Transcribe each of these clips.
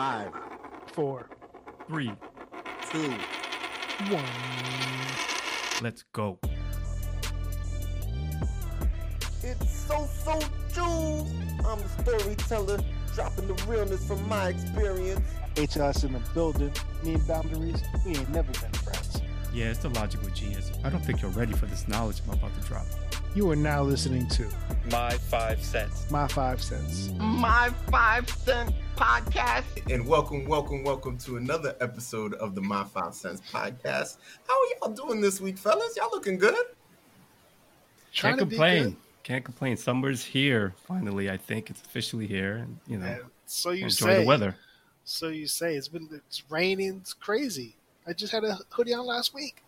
Five, four, three, two, one. Let's go. It's so so true. I'm the storyteller, dropping the realness from my experience. HLS in the building. Me and boundaries, we ain't never been friends. Yeah, it's the logical genius. I don't think you're ready for this knowledge I'm about to drop. You are now listening to My Five Cents. My Five Cents. My five cent podcast. And welcome, welcome, welcome to another episode of the My Five Cents podcast. How are y'all doing this week, fellas? Y'all looking good? Trying Can't to be complain. good. Can't complain. Summer's here finally. I think it's officially here, and you know, And so you enjoy say. the weather. So you say. It's been it's raining. It's crazy. I just had a hoodie on last week.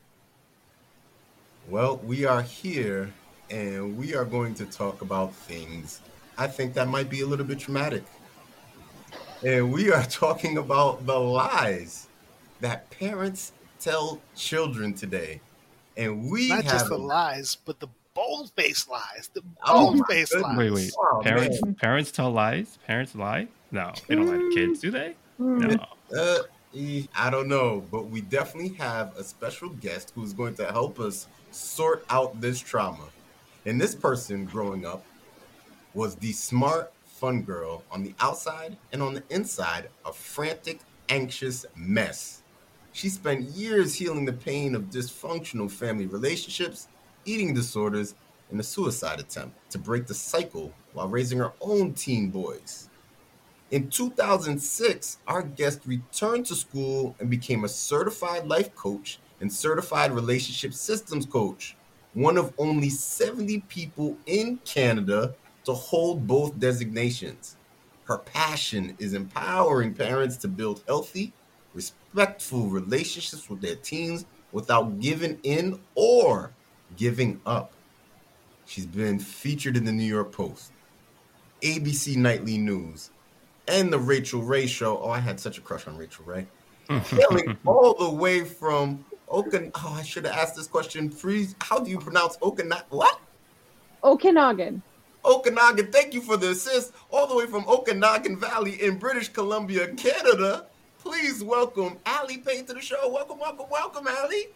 Well, we are here and we are going to talk about things I think that might be a little bit traumatic. And we are talking about the lies that parents tell children today. And we Not have just the lies, but the bold faced lies. The Oh bold my faced goodness. lies. Wait, wait. Oh, parents, parents tell lies. Parents lie. No, they don't lie to kids, do they? No. Uh, I don't know, but we definitely have a special guest who's going to help us sort out this trauma. And this person growing up was the smart, fun girl on the outside and on the inside, a frantic, anxious mess. She spent years healing the pain of dysfunctional family relationships, eating disorders, and a suicide attempt to break the cycle while raising her own teen boys. In 2006, our guest returned to school and became a certified life coach and certified relationship systems coach, one of only 70 people in Canada to hold both designations. Her passion is empowering parents to build healthy, respectful relationships with their teens without giving in or giving up. She's been featured in the New York Post, ABC Nightly News, and the Rachael Ray Show. Oh, I had such a crush on Rachael Ray. All the way from Okan. Oh, I should have asked this question. Please, how do you pronounce Okanagan? What? Okanagan. Okanagan. Thank you for the assist. All the way from Okanagan Valley in British Columbia, Canada. Please welcome Aly Pain to the show. Welcome, welcome, welcome, Aly.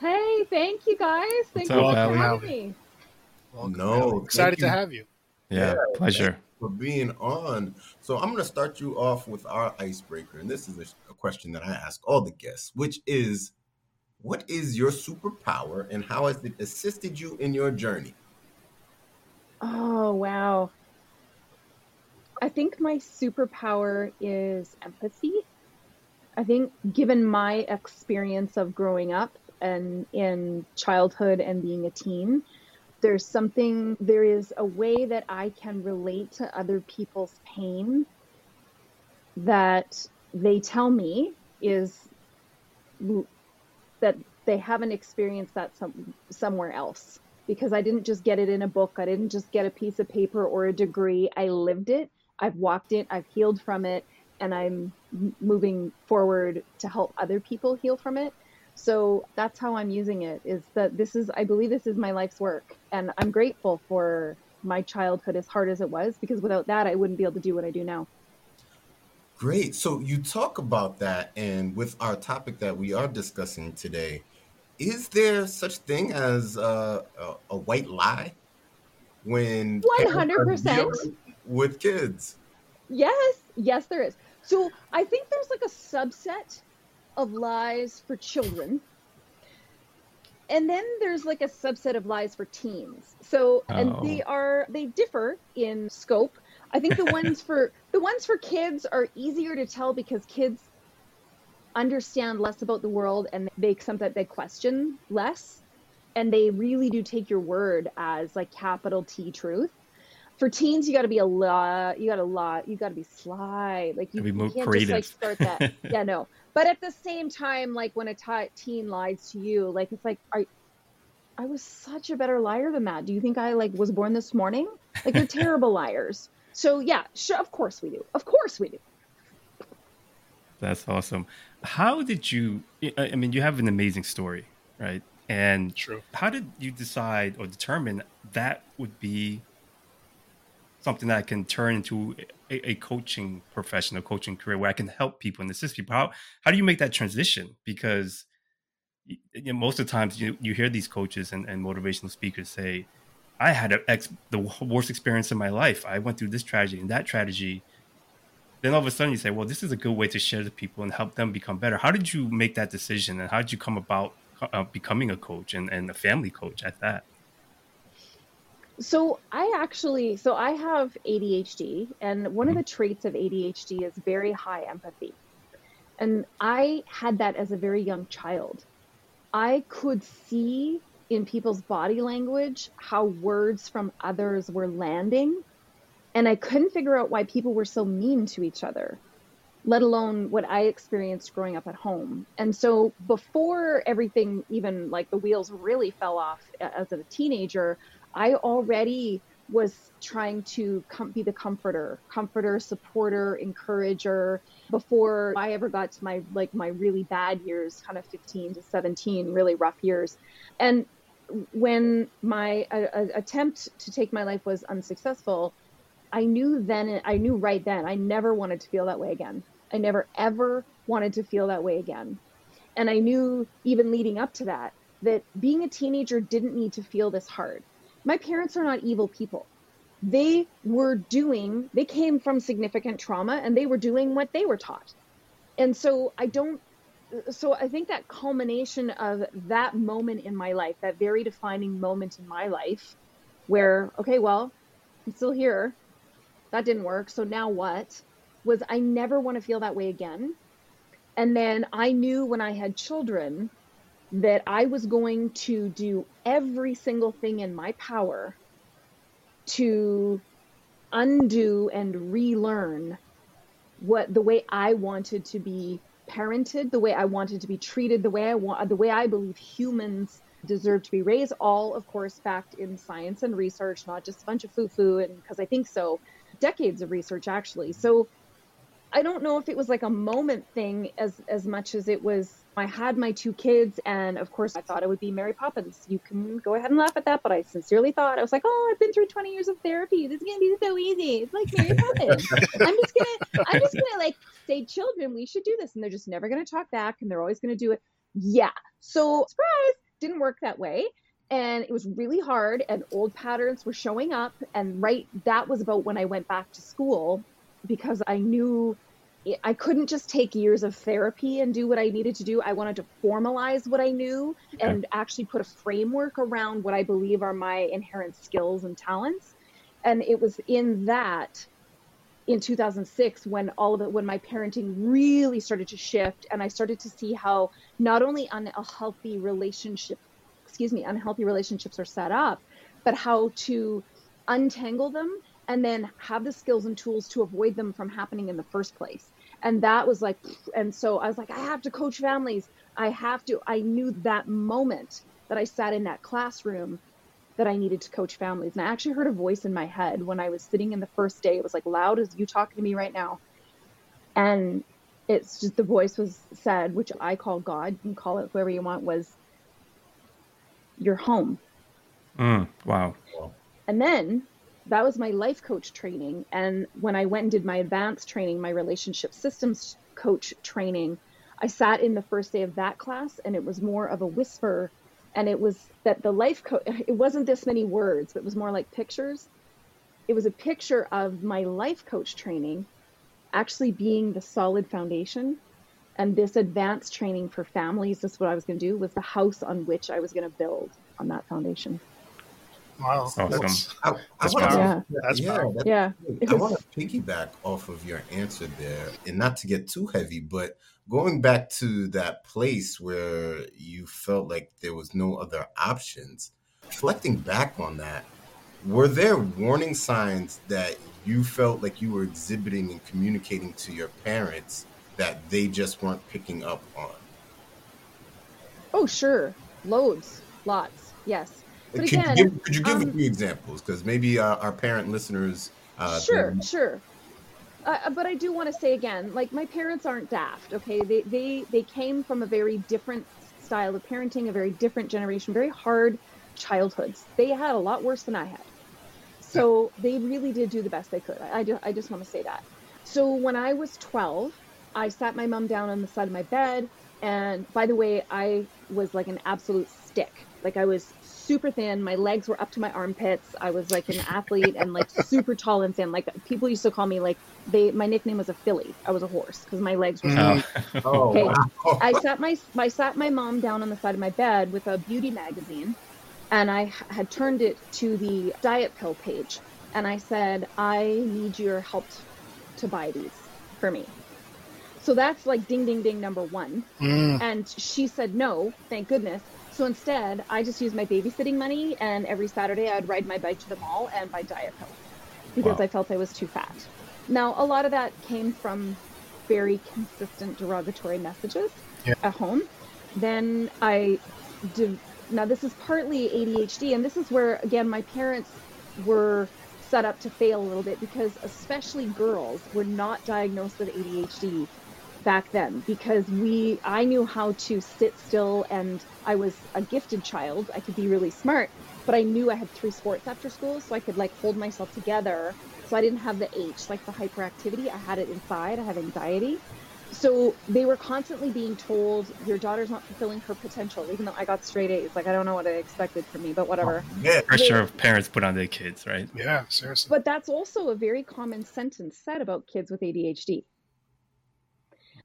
Hey, thank you guys. Thank What's you up, for Aly? having me. Welcome, No, Aly. excited to have you. Yeah, pleasure. for being on. So I'm going to start you off with our icebreaker, and this is a, a question that I ask all the guests, which is, what is your superpower, and how has it assisted you in your journey? Oh, wow. I think my superpower is empathy. I think, given my experience of growing up and in childhood and being a teen, there's something, there is a way that I can relate to other people's pain that they tell me is that they haven't experienced that some, somewhere else because I didn't just get it in a book. I didn't just get a piece of paper or a degree. I lived it. I've walked it. I've healed from it. And I'm moving forward to help other people heal from it. So that's how I'm using it is that this is, I believe this is my life's work. And I'm grateful for my childhood as hard as it was because without that, I wouldn't be able to do what I do now. Great. So you talk about that, and with our topic that we are discussing today, is there such thing as uh, a, a white lie when 100%. with kids? Yes, yes, there is. So I think there's like a subset of lies for children. And then there's like a subset of lies for teens. So and Oh. they are they differ in scope. I think the ones for the ones for kids are easier to tell because kids understand less about the world and they something they question less and they really do take your word as like capital T truth. For teens, you got to be a lot. You got a lot. You got to be sly. Like you, you can't creative. just like start that. yeah, no. But at the same time, like when a teen lies to you, like it's like, I, I was such a better liar than that. Do you think I like was born this morning? Like they're terrible liars. So yeah, sure. Of course we do. Of course we do. That's awesome. How did you? I I mean, you have an amazing story, right? And True. how did you decide or determine that would be something that I can turn into a, a coaching profession, a coaching career where I can help people and assist people? How how do you make that transition? Because you know, most of the times you you hear these coaches and, and motivational speakers say, "I had a ex, the worst experience in my life. I went through this tragedy and that tragedy." Then all of a sudden you say, "Well, this is a good way to share to people and help them become better." How did you make that decision, and how did you come about uh, becoming a coach and, and a family coach at that? So I actually, so I have ADHD, and one of the traits of ADHD is very high empathy. And I had that as a very young child. I could see in people's body language how words from others were landing, and I couldn't figure out why people were so mean to each other, let alone what I experienced growing up at home. And so before everything, even like the wheels really fell off as a teenager, I already was trying to com- be the comforter, comforter, supporter, encourager before I ever got to my like my really bad years, kind of 15 to 17, really rough years. And when my attempt to take my life was unsuccessful, I knew then I knew right then I never wanted to feel that way again. I never ever wanted to feel that way again. And I knew even leading up to that that being a teenager didn't need to feel this hard my parents are not evil people. They were doing, they came from significant trauma and they were doing what they were taught. And so I don't, so I think that culmination of that moment in my life, that very defining moment in my life, where, okay, well, I'm still here. That didn't work. So now what? Was I never want to feel that way again. And then I knew when I had children that I was going to do every single thing in my power to undo and relearn what the way I wanted to be parented, the way I wanted to be treated, the way I want, the way I believe humans deserve to be raised. All, of course, backed in science and research, not just a bunch of foo-foo. And because I think so, decades of research actually. So I don't know if it was like a moment thing as as much as it was I had my two kids, and of course, I thought it would be Mary Poppins. You can go ahead and laugh at that, but I sincerely thought I was like, "Oh, I've been through 20 years of therapy. This is gonna be so easy. It's like Mary Poppins. I'm just gonna, I'm just gonna like say, children, we should do this, and they're just never gonna talk back, and they're always gonna do it. Yeah. So surprise, didn't work that way, and it was really hard, and old patterns were showing up, and right, that was about when I went back to school because I knew I couldn't just take years of therapy and do what I needed to do. I wanted to formalize what I knew and actually put a framework around what I believe are my inherent skills and talents. And it was in that in 2006 when all of it when my parenting really started to shift and I started to see how not only unhealthy relationship excuse me unhealthy relationships are set up but how to untangle them and then have the skills and tools to avoid them from happening in the first place. And that was like and so i was like i have to coach families. I have to i knew that moment that i sat in that classroom that i needed to coach families. And i actually heard a voice in my head when i was sitting in the first day. It was like loud as you talking to me right now. And it's just the voice was said which i call god you can call it whoever you want was your home. Mm, wow. And then that was my life coach training. And when I went and did my advanced training, my relationship systems coach training, I sat in the first day of that class and it was more of a whisper. And it was that the life coach, it wasn't this many words, but it was more like pictures. It was a picture of my life coach training actually being the solid foundation. And this advanced training for families, this is what I was going to do, was the house on which I was going to build on that foundation. Wow, awesome. That's, I, I that's wanna- powerful. Yeah. That's yeah, powerful. that- Yeah. I want to piggyback off of your answer there, and not to get too heavy, but going back to that place where you felt like there was no other options. Reflecting back on that, were there warning signs that you felt like you were exhibiting and communicating to your parents that they just weren't picking up on? Oh, sure. Loads. Lots. Yes. But could, again, you give, could you give um, a few examples? Because maybe uh, our parent listeners. Uh, sure, they- sure. Uh, but I do want to say again, like my parents aren't daft. Okay, they they they came from a very different style of parenting, a very different generation, very hard childhoods. They had a lot worse than I had. So they really did do the best they could. I, I, do, I just want to say that. So when I was 12, I sat my mom down on the side of my bed. And by the way, I was like an absolute stick. Like I was super thin. My legs were up to my armpits. I was like an athlete and like super tall and thin. Like people used to call me like they. My nickname was a filly. I was a horse because my legs were. Oh. Oh, Okay. wow. I sat my I sat my mom down on the side of my bed with a beauty magazine, and I had turned it to the diet pill page, and I said, "I need your help to buy these for me." So that's like ding ding ding number one. Mm. And she said no, thank goodness. So instead, I just used my babysitting money, and every Saturday I'd ride my bike to the mall and buy diet pills because Wow. I felt I was too fat. Now, a lot of that came from very consistent derogatory messages Yeah. at home. Then I did. Now, this is partly ADHD, and this is where, again, my parents were set up to fail a little bit because, especially girls, were not diagnosed with ADHD back then because we I knew how to sit still and I was a gifted child. I could be really smart, but I knew I had three sports after school so I could like hold myself together. So I didn't have the H, like the hyperactivity. I had it inside. I had anxiety. So they were constantly being told your daughter's not fulfilling her potential, even though I got straight A's. Like I don't know what I expected from me, but whatever. Oh, yeah. Pressure of parents put on their kids, right? Yeah, seriously. But that's also a very common sentence said about kids with ADHD.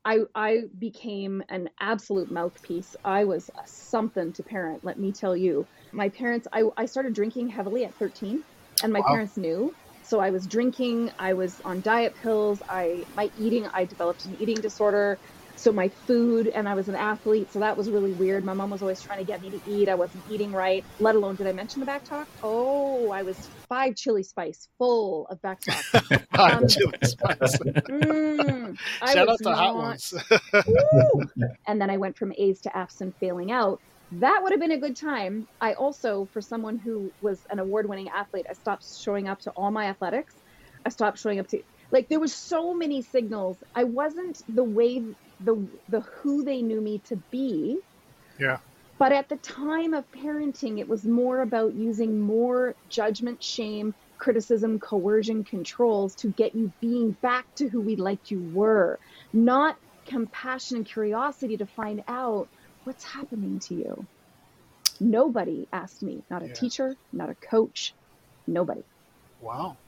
I I became an absolute mouthpiece. I was something to parent, let me tell you. My parents I, I started drinking heavily at 13 and my Wow. parents knew. So I was drinking, I was on diet pills, I my eating, I developed an eating disorder. So my food and I was an athlete, so that was really weird. My mom was always trying to get me to eat. I wasn't eating right, let alone did I mention the back talk? Oh, I was five chili spice full of back talk. Hot Um, chili spice. Mm, Shout out to Hot Ones. And then I went from A's to F's and failing out. That would have been a good time. I also, for someone who was an award-winning athlete, I stopped showing up to all my athletics. I stopped showing up to like there was so many signals. I wasn't the way the the who they knew me to be. Yeah. But at the time of parenting, it was more about using more judgment, shame, criticism, coercion, controls to get you being back to who we liked you were, not compassion and curiosity to find out what's happening to you. Nobody asked me, not a Yeah. teacher, not a coach, nobody. wow.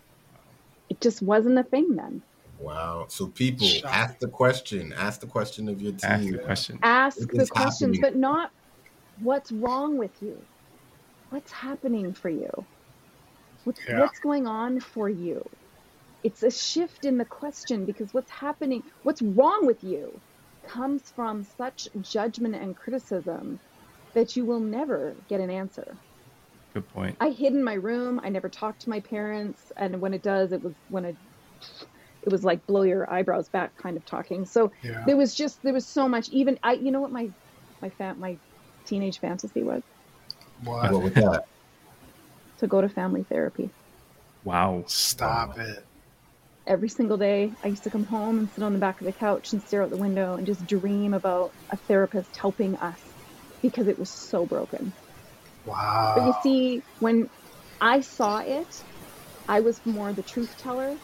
It just wasn't a thing then. Wow. So people Shocking. ask the question. Ask the question of your team. Ask the question. Ask What the is questions, happening? but not what's wrong with you. What's happening for you? What's, Yeah. what's going on for you? It's a shift in the question because what's happening, what's wrong with you, comes from such judgment and criticism that you will never get an answer. Good point. I hid in my room. I never talked to my parents, and when it does, it was when it it was like blow your eyebrows back kind of talking. So Yeah. there was just there was so much. Even I, you know what my my fa- my teenage fantasy was What? What was that? to go to family therapy Wow. Stop it. every single day. I used to come home and sit on the back of the couch and stare out the window and just dream about a therapist helping us because it was so broken. Wow. But you see, when I saw it, I was more the truth teller.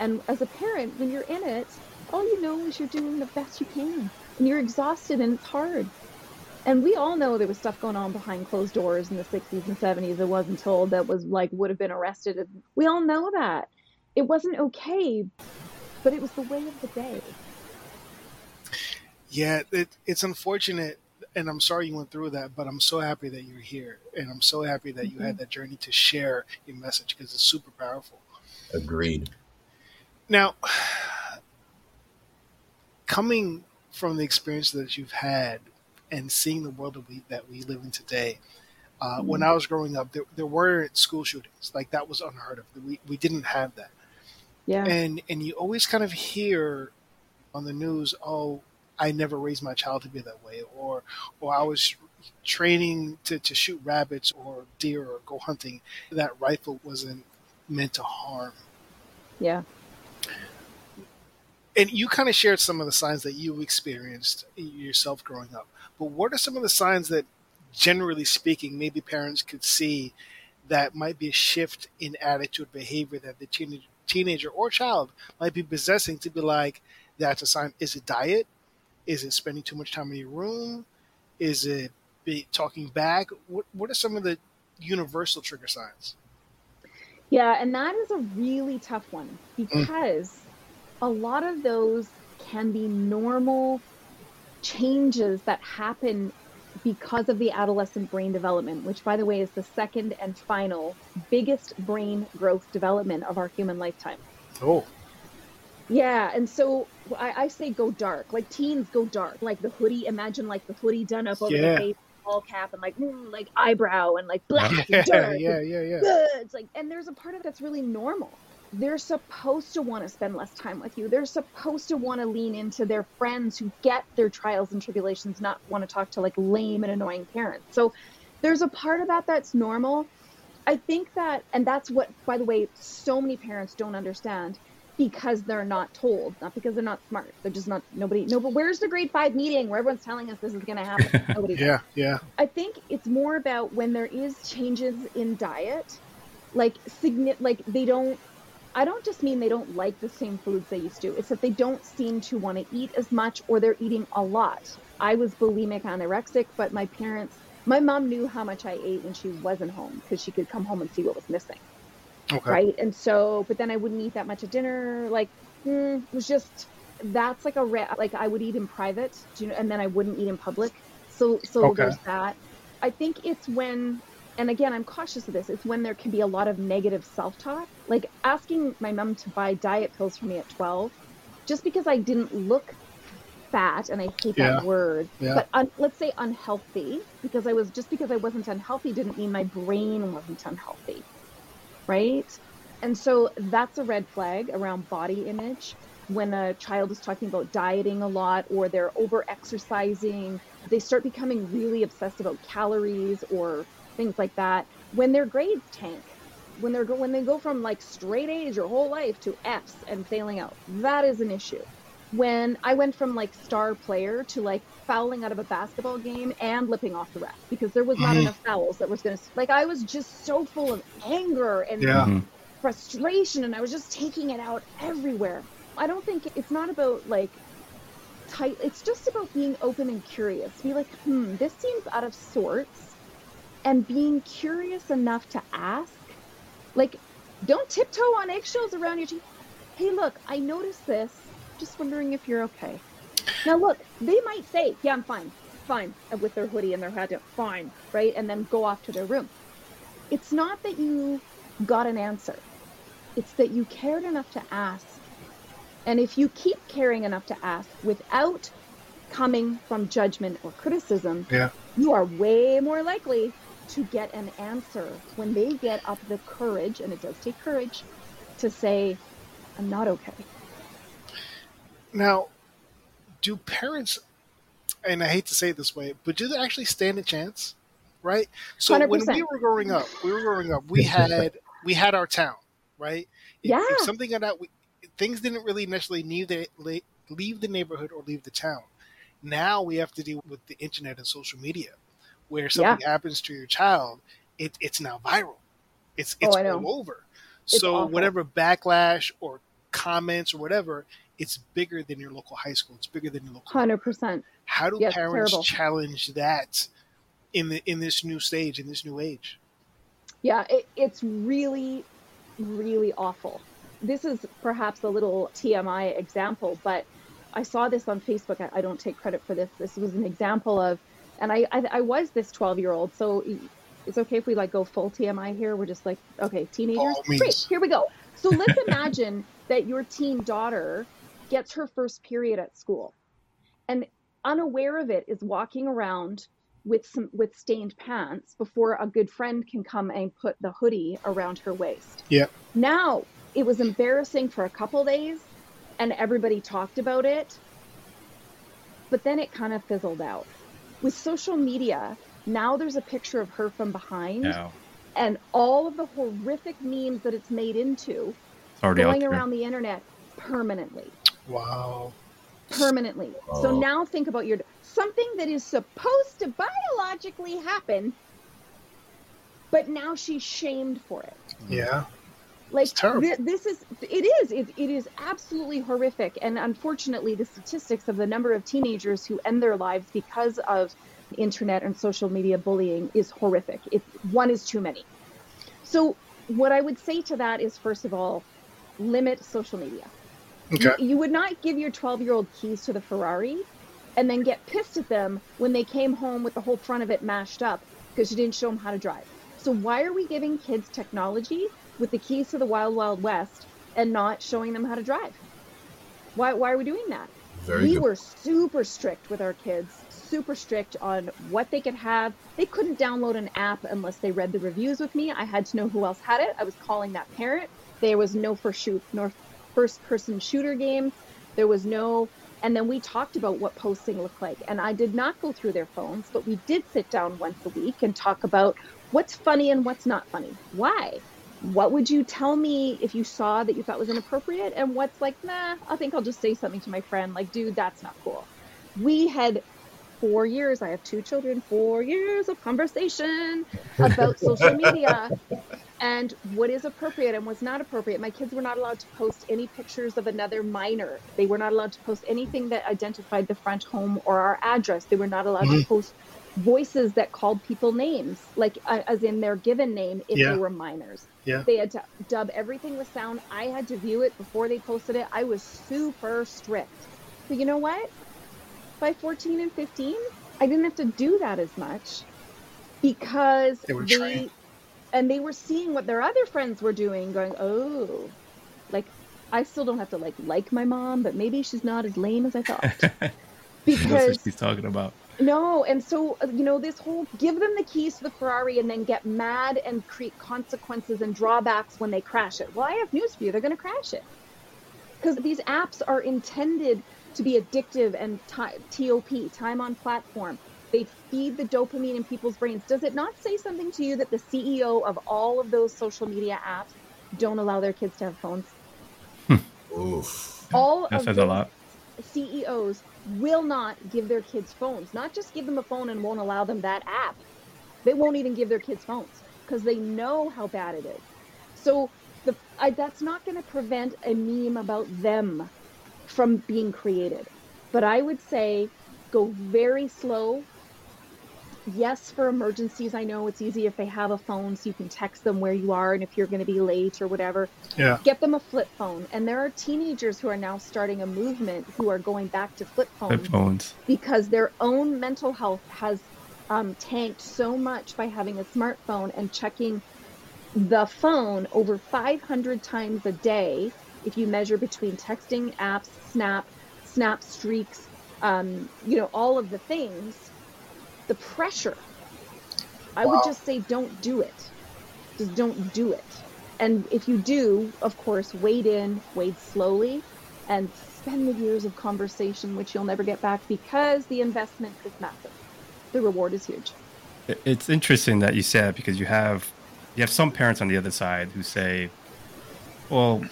And as a parent, when you're in it, all you know is you're doing the best you can. And you're exhausted and it's hard. And we all know there was stuff going on behind closed doors in the 60s and 70s that wasn't told that was like would have been arrested. We all know that. It wasn't okay, but it was the way of the day. Yeah, it, it's unfortunate, and I'm sorry you went through that, but I'm so happy that you're here, and I'm so happy that you had that journey to share your message because it's super powerful. Agreed. Now, coming from the experience that you've had and seeing the world that we that we live in today, uh, when I was growing up, there, there weren't school shootings like that was unheard of. We we didn't have that. Yeah. and and you always kind of hear on the news, "Oh, I never raised my child to be that way," or or I was training to, to shoot rabbits or deer or go hunting. That rifle wasn't meant to harm. Yeah. And you kind of shared some of the signs that you experienced yourself growing up. But what are some of the signs that, generally speaking, maybe parents could see that might be a shift in attitude behavior that the teenage, teenager or child might be possessing to be like, that's a sign. Is it diet? Is it spending too much time in your room? Is it be talking back? What, what are some of the universal trigger signs? Yeah, and that is a really tough one because mm. a lot of those can be normal changes that happen because of the adolescent brain development, which, by the way, is the second and final biggest brain growth development of our human lifetime. Oh. Yeah, and so I, I say go dark. Like teens go dark. Like the hoodie, imagine like the hoodie done up over yeah. the face, all cap, and like mm, like eyebrow and like black. Yeah, and dark yeah, yeah, yeah. It's like, and there's a part of it that's really normal they're supposed to want to spend less time with you. They're supposed to want to lean into their friends who get their trials and tribulations, not want to talk to like lame and annoying parents. So there's a part of that that's normal. I think that, and that's what, by the way, so many parents don't understand because they're not told, not because they're not smart. They're just not, nobody, no, but where's the grade five meeting where everyone's telling us this is going to happen? Nobody. yeah, yeah. I think it's more about when there is changes in diet, like, signi- like they don't, I don't just mean they don't like the same foods they used to. It's that they don't seem to want to eat as much or they're eating a lot. I was bulimic anorexic, but my parents, my mom knew how much I ate when she wasn't home because she could come home and see what was missing. Okay. Right. And so, but then I wouldn't eat that much at dinner. Like, mm, it was just, that's like a, like I would eat in private, you know, and then I wouldn't eat in public. So, so okay. there's that. I think it's when and again, I'm cautious of this. It's when there can be a lot of negative self talk. Like asking my mom to buy diet pills for me at 12, just because I didn't look fat, and I hate yeah. that word, yeah. but un- let's say unhealthy, because I was just because I wasn't unhealthy didn't mean my brain wasn't unhealthy. Right. And so that's a red flag around body image. When a child is talking about dieting a lot or they're over exercising, they start becoming really obsessed about calories or things like that, when their grades tank, when they're when they go from like straight A's your whole life to F's and failing out, that is an issue. When I went from like star player to like fouling out of a basketball game and lipping off the ref because there was not mm-hmm. enough fouls that was going to like I was just so full of anger and yeah. Mm-hmm. frustration and I was just taking it out everywhere. I don't think it's not about like tight it's just about being open and curious. Be like, "Hmm, this seems out of sorts." and being curious enough to ask like don't tiptoe on eggshells around your teeth hey look i noticed this just wondering if you're okay. Now look they might say yeah i'm fine fine uh, with their hoodie and their hat fine right? And then go off to their room. It's not that you got an answer. It's that you cared enough to ask. And if you keep caring enough to ask without coming from judgment or criticism yeah. you are way more likely to get an answer when they get up the courage, and it does take courage, to say, I'm not okay. Now, do parents, and I hate to say it this way, but do they actually stand a chance? Right? So 100%. when we were growing up, we were growing up, we had we had our town, right? If, yeah. If something got out, we, things didn't really necessarily leave the, leave the neighborhood or leave the town. Now we have to deal with the internet and social media where something yeah. happens to your child, it, it's now viral. It's oh, it's oh, all over. It's so awful. whatever backlash or comments or whatever, it's bigger than your local high school. It's bigger than your local. Hundred percent. How do yes, parents terrible. challenge that in the in this new stage in this new age? Yeah, it, it's really, really awful. This is perhaps a little TMI example, but I saw this on Facebook. I, I don't take credit for this. This was an example of and I, I, I was this 12 year old. So it's okay if we like go full TMI here. We're just like, okay, teenagers. Great, here we go. So let's imagine that your teen daughter gets her first period at school and unaware of it is walking around with some with stained pants before a good friend can come and put the hoodie around her waist. Yeah. Now it was embarrassing for a couple days and everybody talked about it. But then it kind of fizzled out with social media, now there's a picture of her from behind. No. And all of the horrific memes that it's made into going around the internet permanently. Wow. Permanently. Oh. So now think about your something that is supposed to biologically happen but now she's shamed for it. Yeah. Like It's terrible. thi- this is it is it, it is absolutely horrific and unfortunately the statistics of the number of teenagers who end their lives because of internet and social media bullying is horrific. One is too many. So what I would say to that is first of all limit social media. Okay. You, you would not give your 12 year old keys to the Ferrari and then get pissed at them when they came home with the whole front of it mashed up because you didn't show them how to drive. So, why are we giving kids technology with the keys to the Wild Wild West and not showing them how to drive? Why, why are we doing that? Very we good. were super strict with our kids, super strict on what they could have. They couldn't download an app unless they read the reviews with me. I had to know who else had it. I was calling that parent. There was no first shoot, nor first person shooter game. There was no, and then we talked about what posting looked like. And I did not go through their phones, but we did sit down once a week and talk about what's funny and what's not funny. Why? What would you tell me if you saw that you thought was inappropriate? And what's like, nah, I think I'll just say something to my friend, like, dude, that's not cool. We had four years, I have two children, four years of conversation about social media and what is appropriate and what's not appropriate. My kids were not allowed to post any pictures of another minor. They were not allowed to post anything that identified the front home or our address. They were not allowed to Mhm. post voices that called people names, like uh, as in their given name if Yeah. they were minors. Yeah. They had to dub everything with sound. I had to view it before they posted it. I was super strict. But you know what? By 14 and 15, I didn't have to do that as much because They. And they were seeing what their other friends were doing, going, "Oh, like I still don't have to like like my mom, but maybe she's not as lame as I thought." That's because what she's talking about. no, and so uh, you know this whole give them the keys to the Ferrari and then get mad and create consequences and drawbacks when they crash it. Well, I have news for you; they're going to crash it because these apps are intended to be addictive and ti- TOP time on platform. They feed the dopamine in people's brains. Does it not say something to you that the CEO of all of those social media apps don't allow their kids to have phones? Hmm. Oof. All That of says a lot. CEOs will not give their kids phones. Not just give them a phone and won't allow them that app. They won't even give their kids phones because they know how bad it is. So the I, that's not going to prevent a meme about them from being created. But I would say go very slow. Yes, for emergencies, I know it's easy if they have a phone so you can text them where you are and if you're going to be late or whatever Yeah. get them a flip phone. And there are teenagers who are now starting a movement who are going back to flip phones Flip phones. because their own mental health has um, tanked so much by having a smartphone and checking the phone over 500 times a day. If you measure between texting apps, Snap, Snap streaks, um, you know, all of the things, the pressure. I would just say don't do it. Just don't do it. And if you do, of course, wade in, wade slowly, and spend the years of conversation, which you'll never get back because the investment is massive. The reward is huge. It's interesting that you said because you have you have some parents on the other side who say, "Well,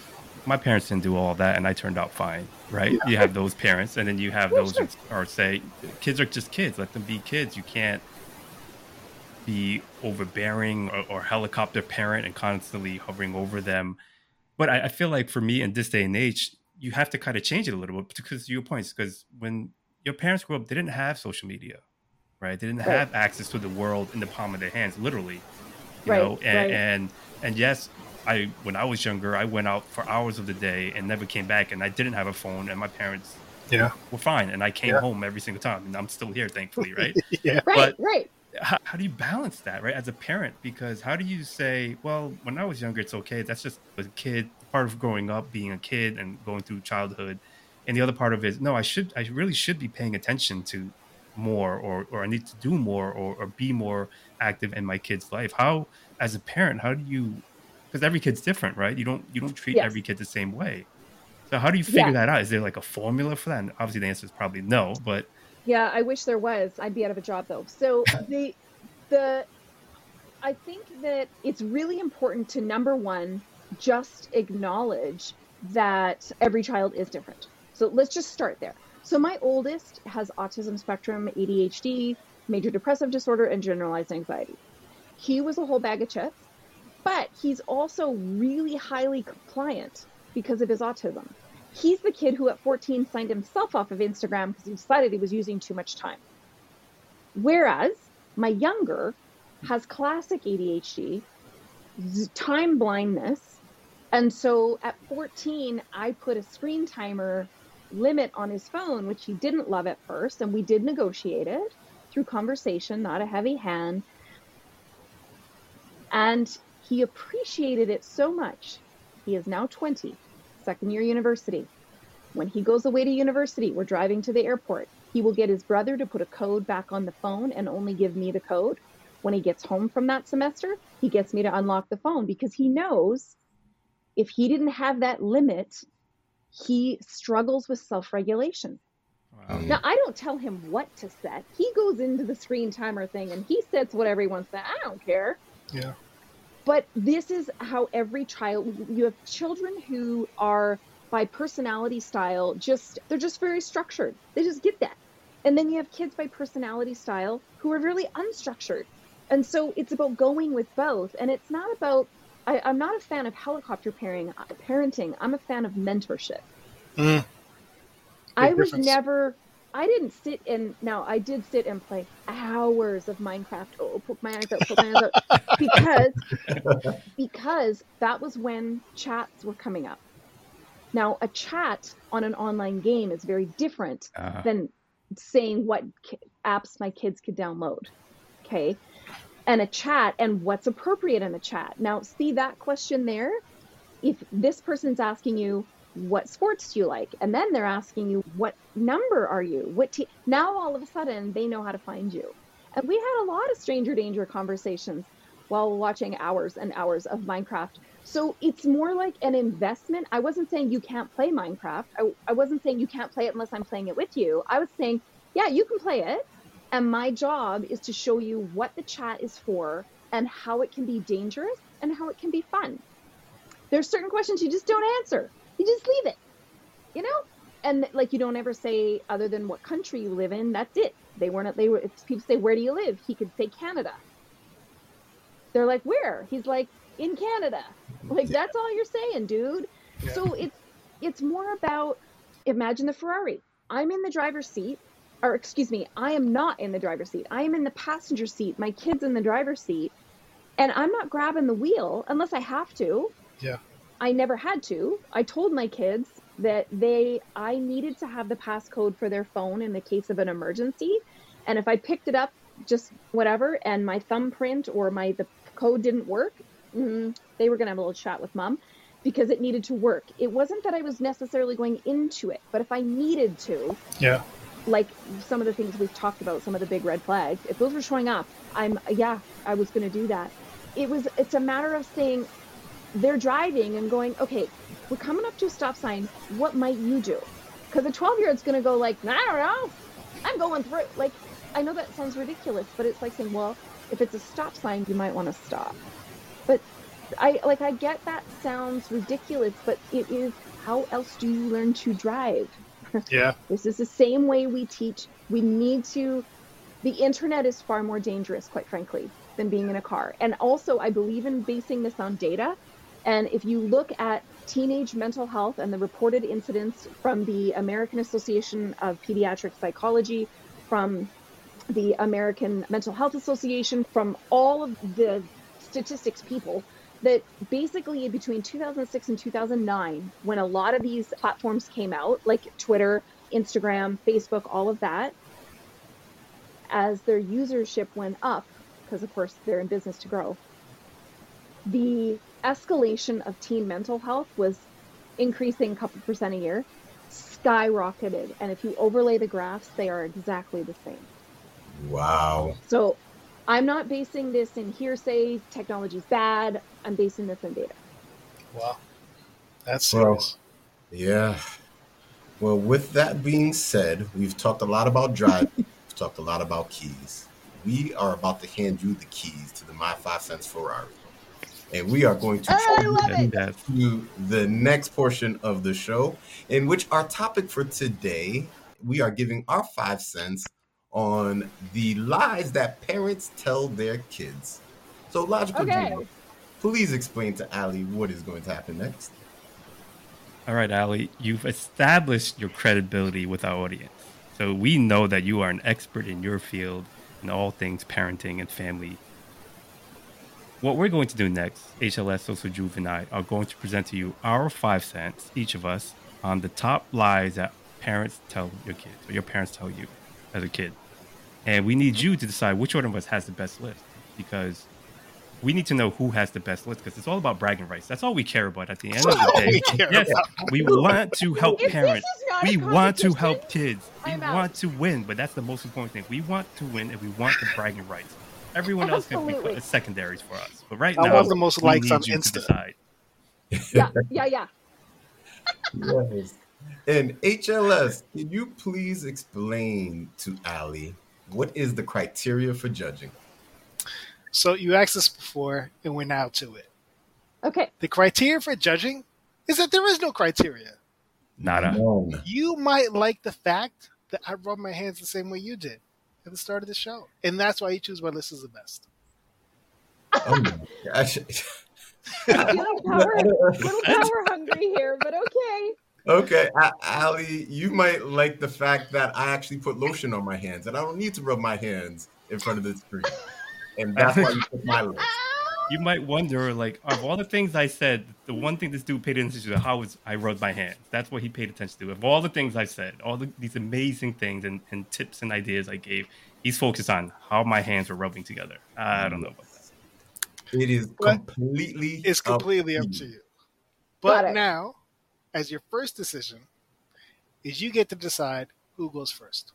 my parents didn't do all that, and I turned out fine." Right? You have those parents, and then you have those who are say, "Kids are just kids. Let them be kids. You can't be overbearing or, or helicopter parent and constantly hovering over them." But I, I feel like for me in this day and age, you have to kind of change it a little bit because your points. Because when your parents grew up, they didn't have social media right? They didn't Right. have access to the world in the palm of their hands, literally. You Right, know, and, right. and and yes, I when I was younger, I went out for hours of the day and never came back, and I didn't have a phone, and my parents Yeah. were fine, and I came Yeah. home every single time, and I'm still here, thankfully, right? Yeah. Right, But- right. how, how do you balance that, right, as a parent? Because how do you say, well, when I was younger, it's okay. That's just a kid, part of growing up, being a kid, and going through childhood, and the other part of it is, no, I should, I really should be paying attention to more, or or I need to do more, or or be more active in my kid's life. How, as a parent, how do you? Because every kid's different, right? You don't you don't treat Yes. every kid the same way. So how do you figure Yeah. that out? Is there like a formula for that? And obviously, the answer is probably no. But Yeah, I wish there was. I'd be out of a job though. So the the I think that it's really important to number one just acknowledge that every child is different. So let's just start there. So my oldest has autism spectrum, ADHD, major depressive disorder, and generalized anxiety. he was a whole bag of chips, but he's also really highly compliant because of his autism. He's the kid who at 14 signed himself off of Instagram because he decided he was using too much time. Whereas my younger has classic ADHD, time blindness. And so at 14, I put a screen timer limit on his phone, which he didn't love at first. And we did negotiate it through conversation, not a heavy hand. And he appreciated it so much. He is now 20, second year university. When he goes away to university, we're driving to the airport. He will get his brother to put a code back on the phone and only give me the code. When he gets home from that semester, he gets me to unlock the phone because he knows if he didn't have that limit, he struggles with self regulation. Wow. Now, I don't tell him what to set. He goes into the screen timer thing and he sets whatever he wants to. I don't care. Yeah. But this is how every child, you have children who are by personality style, just, they're just very structured. They just get that. And then you have kids by personality style who are really unstructured. And so it's about going with both. And it's not about, I, am not a fan of helicopter parenting. parenting. I'm a fan of mentorship. Mm. I was difference. never I didn't sit and now I did sit and play hours of Minecraft. Oh, poke my eyes out, poke my eyes out, because because that was when chats were coming up. Now, a chat on an online game is very different uh-huh. than saying what apps my kids could download. Okay, and a chat and what's appropriate in a chat. Now, see that question there. If this person's asking you, what sports do you like? And then they're asking you, what number are you? What te-? Now all of a sudden they know how to find you. And we had a lot of stranger danger conversations while watching hours and hours of Minecraft. So it's more like an investment. I wasn't saying you can't play Minecraft. I, I wasn't saying you can't play it unless I'm playing it with you. I was saying, yeah, you can play it. And my job is to show you what the chat is for and how it can be dangerous and how it can be fun. There's certain questions you just don't answer you just leave it, you know? And like you don't ever say other than what country you live in. That's it. They weren't. They were. If people say where do you live, he could say Canada. They're like where? He's like in Canada. Like yeah. that's all you're saying, dude. Yeah. So it's it's more about imagine the Ferrari. I'm in the driver's seat, or excuse me, I am not in the driver's seat. I am in the passenger seat. My kid's in the driver's seat, and I'm not grabbing the wheel unless I have to. Yeah. I never had to. I told my kids that they I needed to have the passcode for their phone in the case of an emergency, and if I picked it up just whatever and my thumbprint or my the code didn't work, mm, they were gonna have a little chat with mom because it needed to work. It wasn't that I was necessarily going into it, but if I needed to, yeah, like some of the things we've talked about, some of the big red flags, if those were showing up, I'm yeah, I was going to do that. It was it's a matter of saying they're driving and going, okay, we're coming up to a stop sign. What might you do? Because a 12 year old's going to go like, I don't know. I'm going through. Like, I know that sounds ridiculous, but it's like saying, well, if it's a stop sign, you might want to stop. But I like, I get that sounds ridiculous, but it is how else do you learn to drive? Yeah. this is the same way we teach. We need to, the internet is far more dangerous, quite frankly, than being in a car. And also, I believe in basing this on data. And if you look at teenage mental health and the reported incidents from the American Association of Pediatric Psychology, from the American Mental Health Association, from all of the statistics people, that basically between 2006 and 2009, when a lot of these platforms came out, like Twitter, Instagram, Facebook, all of that, as their usership went up, because of course they're in business to grow, the escalation of teen mental health was increasing a couple percent a year, skyrocketed. And if you overlay the graphs, they are exactly the same. Wow. So I'm not basing this in hearsay, technology's bad. I'm basing this in data. Wow. That's serious. Well, yeah. Well, with that being said, we've talked a lot about drive, we've talked a lot about keys. We are about to hand you the keys to the My Five Cents Ferrari and we are going to try to the next portion of the show, in which our topic for today we are giving our five cents on the lies that parents tell their kids. So, logical Okay. Junior, please explain to Aly what is going to happen next. All right, Aly, you've established your credibility with our audience. So we know that you are an expert in your field in all things parenting and family. What we're going to do next, HLS Social Juve and I are going to present to you our five cents, each of us, on the top lies that parents tell your kids or your parents tell you as a kid. And we need you to decide which one of us has the best list because we need to know who has the best list because it's all about bragging rights. That's all we care about at the end of the day. we care yes, we want to help parents. is not a We want to help kids. We want to win, but that's the most important thing. We want to win and we want the bragging rights. Everyone else can be Absolutely. put as secondaries for us. But right I now, want the most we likes need on you to Insta. decide. Yeah, yeah, yeah. Yes. And HLS, can you please explain to Aly what is the criteria for judging? So you asked this before, and we're now to it. Okay. The criteria for judging is that there is no criteria. Nada. None. You might like the fact that I rub my hands the same way you did at the start of the show, and that's why you choose my list as the best. Oh my gosh. Little power, little power hungry here, but okay. Okay, Aly, you might like the fact that I actually put lotion on my hands, and I don't need to rub my hands in front of the screen, and that's why you put my list. You might wonder, like, of all the things I said, the one thing this dude paid attention to how was I rubbed my hands. That's what he paid attention to. Of all the things I said, all the, these amazing things and, and tips and ideas I gave, he's focused on how my hands were rubbing together. I don't know about that. It is What? completely It's completely up to to you. you. But now, as your first decision, is you get to decide who goes first.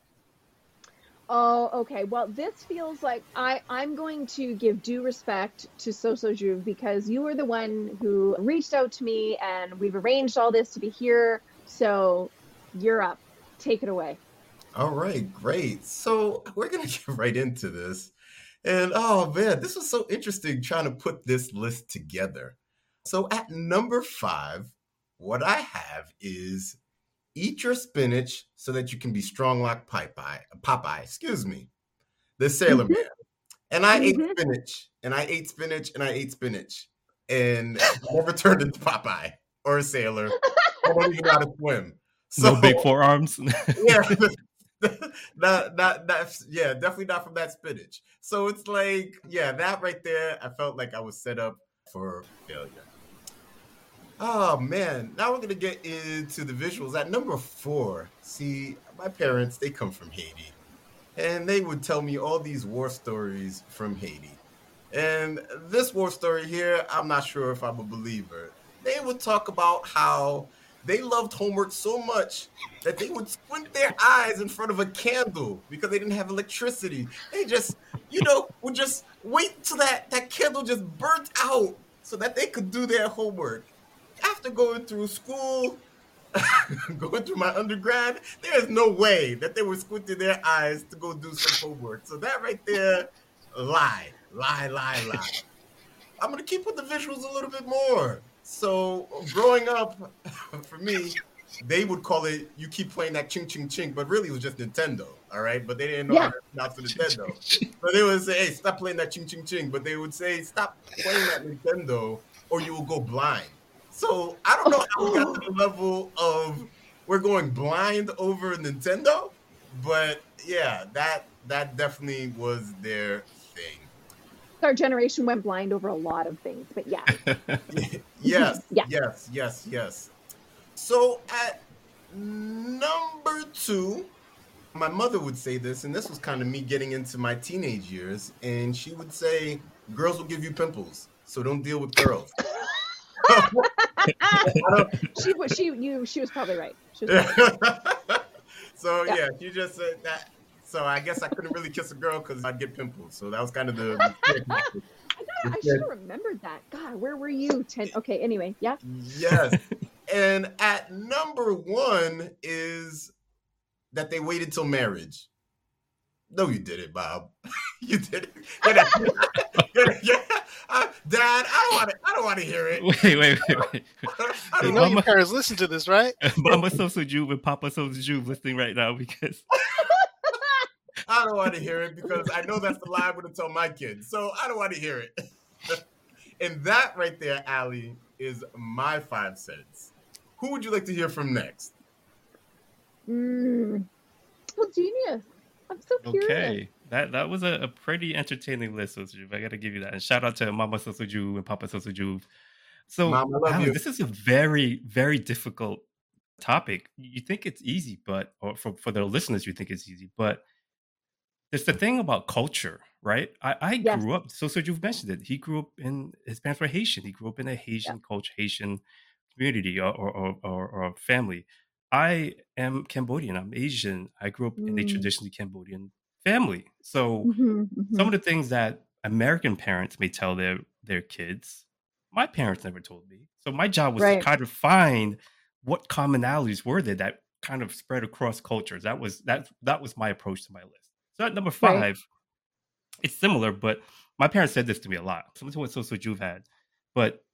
Oh, okay. Well, this feels like I, I'm going to give due respect to Soso Juve because you were the one who reached out to me and we've arranged all this to be here. So you're up. Take it away. All right, great. So we're gonna get right into this. And oh man, this was so interesting trying to put this list together. So at number five, what I have is eat your spinach so that you can be strong like Popeye. Popeye, excuse me. The Sailor Mhm. Man. And I ate spinach, and I ate spinach, and I ate spinach, and never turned into Popeye or a sailor. I don't even know how to swim. no big forearms. yeah not not not yeah definitely not from that spinach so it's like yeah that right there i felt like i was set up for failure oh man now we're gonna get into the visuals at number four see my parents they come from haiti and they would tell me all these war stories from haiti and this war story here i'm not sure if i'm a believer they would talk about how they loved homework so much that they would squint their eyes in front of a candle because they didn't have electricity. They just, you know, would just wait till that, that candle just burnt out so that they could do their homework. After going through school, going through my undergrad, there is no way that they were squinting their eyes to go do some homework. So that right there, lie, lie, lie, lie. I'm gonna keep with the visuals a little bit more. So growing up, for me, they would call it you keep playing that ching ching ching, but really it was just Nintendo, all right? But they didn't know Yeah. how to pronounce Nintendo. So they would say, hey, stop playing that ching ching ching, but they would say, stop playing that Nintendo or you will go blind. So I don't know how we got to the level of we're going blind over Nintendo, but yeah, that that definitely was their thing. Our generation went blind over a lot of things, but yeah. yes, Yeah. yes, yes, yes. So at number two, my mother would say this, and this was kind of me getting into my teenage years, and she would say, "Girls will give you pimples, so don't deal with girls." she was she you she was probably right. Was probably so Yeah. yeah, she just said that. So I guess I couldn't really kiss a girl because I'd get pimples. So that was kind of the. I, I should have remembered that. God, where were you? Ten. Okay. Anyway, yeah. Yes. and at number one is that they waited till marriage. No, you did it, Bob. you did it. Yeah, that- yeah. Uh, Dad, I don't want to. I don't want to hear it. wait, wait, wait, wait. I You don't know want. your parents listen to this, right? Mama Sosa Juve and Papa Sosa Juve listening right now because I don't want to hear it because I know that's the lie I'm going to tell my kids. So I don't want to hear it. and that right there, Aly, is my five cents. Who would you like to hear from next? Mm. Well, genius. I'm so curious. Okay. That that was a, a pretty entertaining list, Sosuju. I gotta give you that. And shout out to Mama Sosuju and Papa Sosuju. So Mom, I love Alex, you. this is a very, very difficult topic. You think it's easy, but or for, for the listeners, you think it's easy, but there's the thing about culture, right? I, I Yes. grew up, so so you've mentioned it. He grew up in his parents were Haitian. He grew up in a Haitian culture, Haitian community or or, or, or, family. I am Cambodian. I'm Asian. I grew up in a Mm. traditionally Cambodian family. So Mhm, some of the things that American parents may tell their their kids, my parents never told me. So my job was Right. to kind of find what commonalities were there that kind of spread across cultures. That was that that was my approach to my list. So at number Right. five, it's similar, but my parents said this to me a lot. Similar to what Social Juve had, but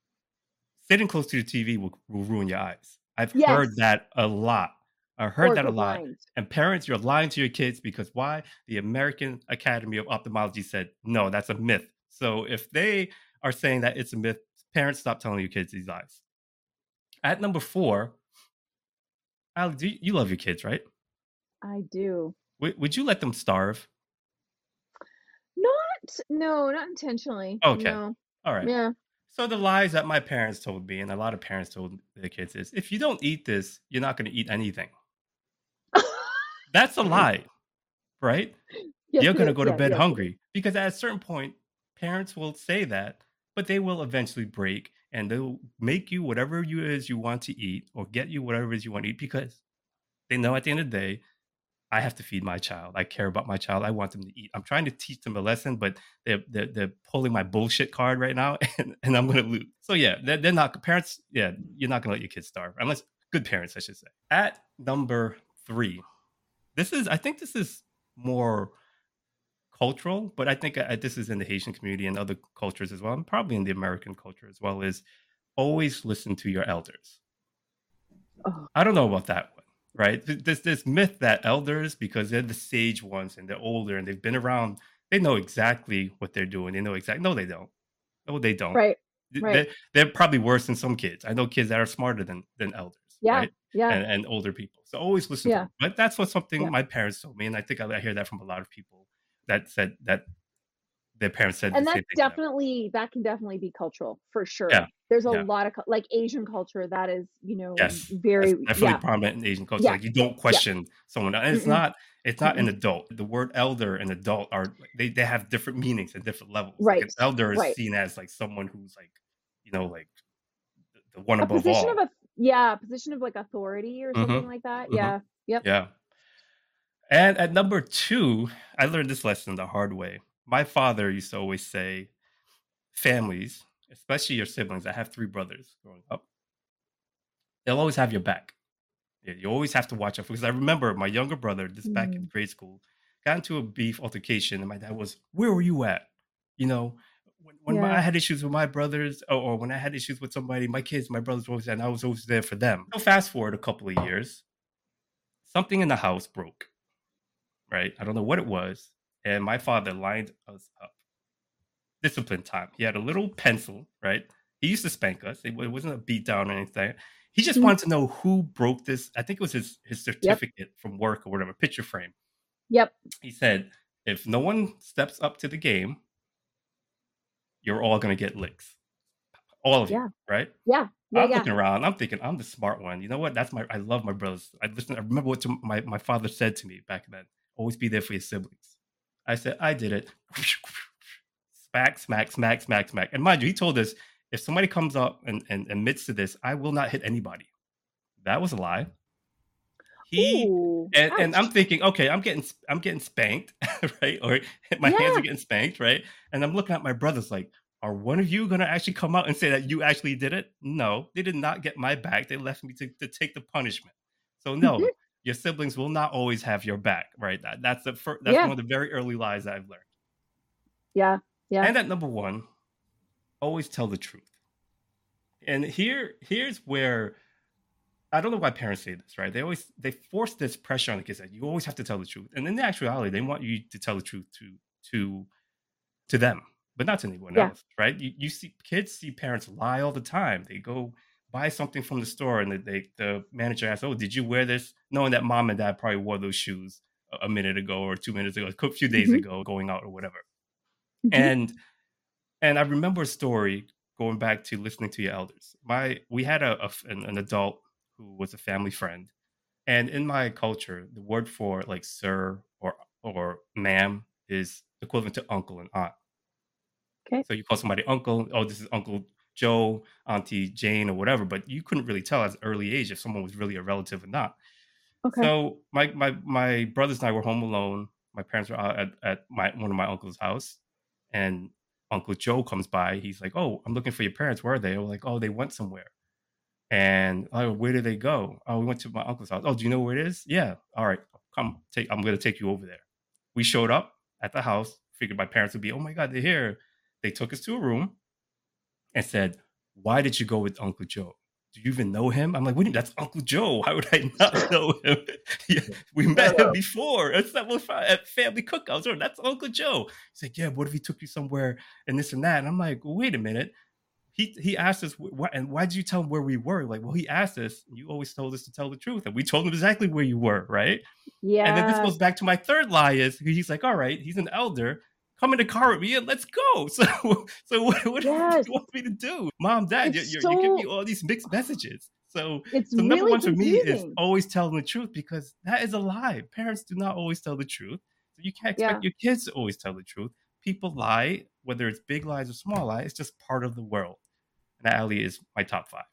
sitting close to the TV will, will ruin your eyes. I've heard that a lot. I heard Or that a lot. blind. And parents, you're lying to your kids because why? The American Academy of Ophthalmology said, no, that's a myth. So if they are saying that it's a myth, parents stop telling your kids these lies. At number four, Alex, you, you love your kids, right? I do. Would, would you let them starve? Not, no, not intentionally. Okay. No. All right. Yeah. So the lies that my parents told me and a lot of parents told their kids is if you don't eat this, you're not going to eat anything. That's a lie, right? Yes, you're going to is. go to Yeah, bed yes, hungry because at a certain point parents will say that but they will eventually break and they'll make you whatever you is you want to eat or get you whatever it is you want to eat because they know at the end of the day i have to feed my child. I care about my child. I want them to eat. I'm trying to teach them a lesson but they're they're, they're pulling my bullshit card right now and, and i'm going to lose. So yeah they're, they're not parents yeah you're not going to let your kids starve unless good parents i should say. At number three this is i think this is more cultural, but I think uh, this is in the Haitian community and other cultures as well, and probably in the American culture as well, is always listen to your elders. Oh. I don't know about that one, right? Th- There's this myth that elders, because they're the sage ones and they're older and they've been around, they know exactly what they're doing. They know exactly. No, they don't. No, they don't. Right. Right. They're, they're probably worse than some kids. I know kids that are smarter than than elders. Yeah. Right? Yeah. and, and older people. So always listen Yeah. But that's what something Yeah. my parents told me, and I think I, I hear that from a lot of people that said that their parents said and the same that's thing. definitely that can definitely be cultural for sure Yeah, there's a yeah. lot of like asian culture that is you know Yes, very That's definitely prominent in Asian culture. Like you don't question someone, and it's Mm-mm. not it's not an adult. The word elder and adult are they they have different meanings and different levels. Like, Right, elder is right. seen as like someone who's like you know like the, one a above position all. of yeah position of like authority or Mhm, something like that mhm. yeah yep Yeah. And at number two, I learned this lesson the hard way. My father used to always say, families, especially your siblings, I have three brothers growing up, they'll always have your back. Yeah, you always have to watch out because I remember my younger brother, this back in grade school, got into a beef altercation, and my dad was, Where were you at? You know, when, when my- Yeah. I had issues with my brothers, or, or when I had issues with somebody, my kids, my brothers were always there, and I was always there for them. So fast forward a couple of years, something in the house broke right? I don't know what it was. And my father lined us up. Discipline time. He had a little pencil, right? He used to spank us. It it wasn't a beat down or anything. He just Mhm. wanted to know who broke this. I think it was his, his certificate from work or whatever, picture frame. yep He said, if no one steps up to the game, you're all going to get licks. All of Yeah. you, right? yeah yeah I'm yeah looking around. I'm thinking I'm the smart one. You know what? That's my. I love my brothers. I listen. I remember what to, my my father said to me back then. Always be there for your siblings. I said I did it. Smack, smack, smack, smack, smack. And mind you, he told us if somebody comes up and, and admits to this, I will not hit anybody. That was a lie. He Ooh, and, and I'm thinking, okay, I'm getting I'm getting spanked, right? Or my hands are getting spanked, right? And I'm looking at my brothers like, are one of you gonna actually come out and say that you actually did it? No, they did not get my back. They left me to, to take the punishment. So no, Mhm. your siblings will not always have your back, right? That that's the first that's Yeah. one of the very early lies that I've learned. yeah yeah And at number one, always tell the truth. And here, here's where I don't know why parents say this, right? They always they force this pressure on the kids that you always have to tell the truth. And in actuality, they want you to tell the truth to to to them, but not to anyone Yeah. else, right? You, you see kids see parents lie all the time. They go buy something from the store and they, the manager asks, "Oh, did you wear this?" Knowing that mom and dad probably wore those shoes a- a minute ago or two minutes ago, a few days Mhm. ago, going out or whatever. Mhm. And and I remember a story going back to listening to your elders. My we had a an, an adult who was a family friend, and in my culture, the word for like sir or or ma'am is equivalent to uncle and aunt. Okay. So you call somebody uncle. Oh, this is Uncle Joe, Auntie Jane, or whatever. But you couldn't really tell at an early age if someone was really a relative or not. okay. So my my my brothers and I were home alone. My parents were out at, at my one of my uncle's house, and Uncle Joe comes by. He's like, "Oh, I'm looking for your parents. Where are they?" We're like, "Oh, they went somewhere." And oh, where did they go? Oh, we went to my uncle's house. Oh, do you know where it is? Yeah. All right, come take. I'm going to take you over there. We showed up at the house. Figured my parents would be, "Oh my God, they're here." They took us to a room and said, "Why did you go with Uncle Joe?" do you even know him? I'm like, do you? That's Uncle Joe. Why would I not know him? yeah, we met him before. It's at family cookouts. Or that's Uncle Joe. He's like, yeah. What if he took you somewhere and this and that? And I'm like, wait a minute. He he asked us, wh- and why did you tell him where we were? Like, well, he asked us. You always told us to tell the truth, and we told him exactly where you were, right? yeah. And then this goes back to my third lie is he's like, all right, he's an elder. Come in the car with me and let's go. So, so what, what Yes. do you want me to do? Mom, dad, you're, you're, you give me all these mixed messages. So, it's so number really one for me is always telling the truth because that is a lie. Parents do not always tell the truth. So you can't expect Yeah. your kids to always tell the truth. People lie, whether it's big lies or small lies. It's just part of the world. And that Aly is my top five.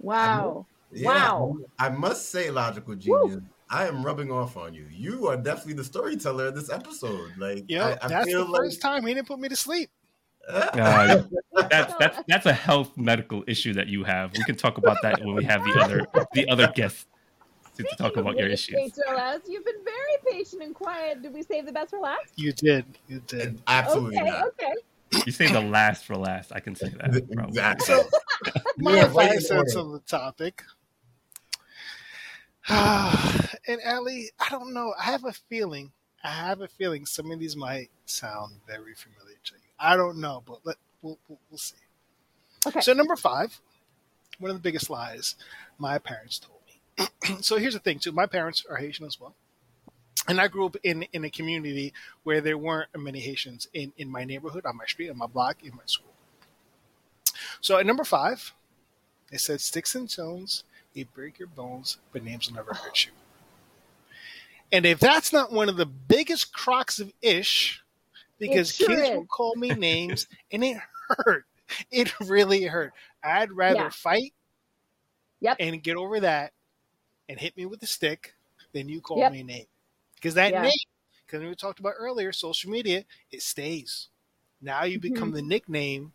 Wow. Yeah, Wow. I must say, logical genius. I am rubbing off on you. You are definitely the storyteller of this episode. Like, yeah, I, I that's the like first time he didn't put me to sleep. Uh, that's that's that's a health medical issue that you have. We can talk about that when we have the other the other guests to, to talk about your issues. HLS, you've been very patient and quiet. Did we save the best for last? You did. You did. Absolutely okay, not. okay. You say the last for last. I can say that. probably. Exactly. My Yeah, wait five cents on the topic. and Aly, I don't know. I have a feeling. I have a feeling some of these might sound very familiar to you. I don't know, but let we'll, we'll, we'll see. Okay. So number five, one of the biggest lies my parents told me. so here's the thing, too. My parents are Haitian as well, and I grew up in in a community where there weren't many Haitians in in my neighborhood, on my street, on my block, in my school. So at number five, it said sticks and stones may break your bones, but names will never oh. hurt you. And if that's not one of the biggest crocks of ish, because sure kids is. will call me names and it hurt. It really hurt. I'd rather Yeah. fight Yep. and get over that and hit me with a stick than you call Yep. me a name. Because that Yeah. name, because we talked about earlier, social media, it stays. Now you become Mm-hmm. the nickname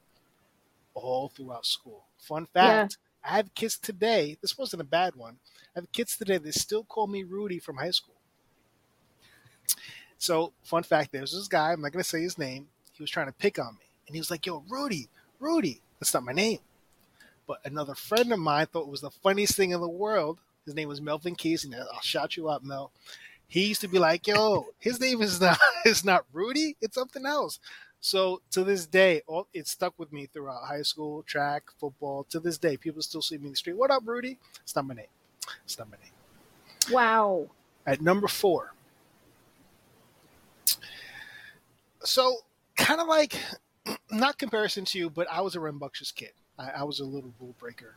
all throughout school. Fun Yeah. fact I have kids today, this wasn't a bad one. I have kids today that still call me Rudy from high school. So, fun fact there's this guy, I'm not going to say his name. He was trying to pick on me. And he was like, Yo, Rudy, Rudy. That's not my name. But another friend of mine thought it was the funniest thing in the world. His name was Melvin Casey. and I'll shout you out, Mel. He used to be like, "Yo, his name is not is not Rudy. It's something else." So to this day, all, it stuck with me throughout high school, track, football. To this day, people still see me in the street. What up, Rudy? It's not my name. It's not my name. Wow. At number four. So kind of like, not comparison to you, but I was a rambunctious kid. I, I was a little rule breaker,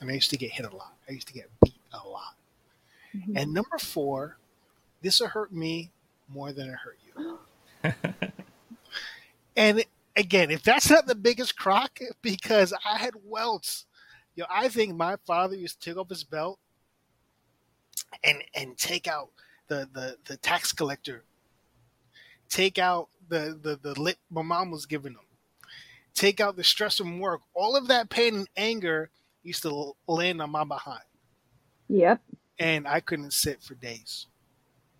and I used to get hit a lot. I used to get beat a lot. Mhm. And number four, this will hurt me more than it hurt you. And again, if that's not the biggest crock, because I had welts. You know, I think my father used to take off his belt and and take out the the, the tax collector, take out the, the the lip my mom was giving him, take out the stress from work. All of that pain and anger used to land on my behind, Yep. and I couldn't sit for days.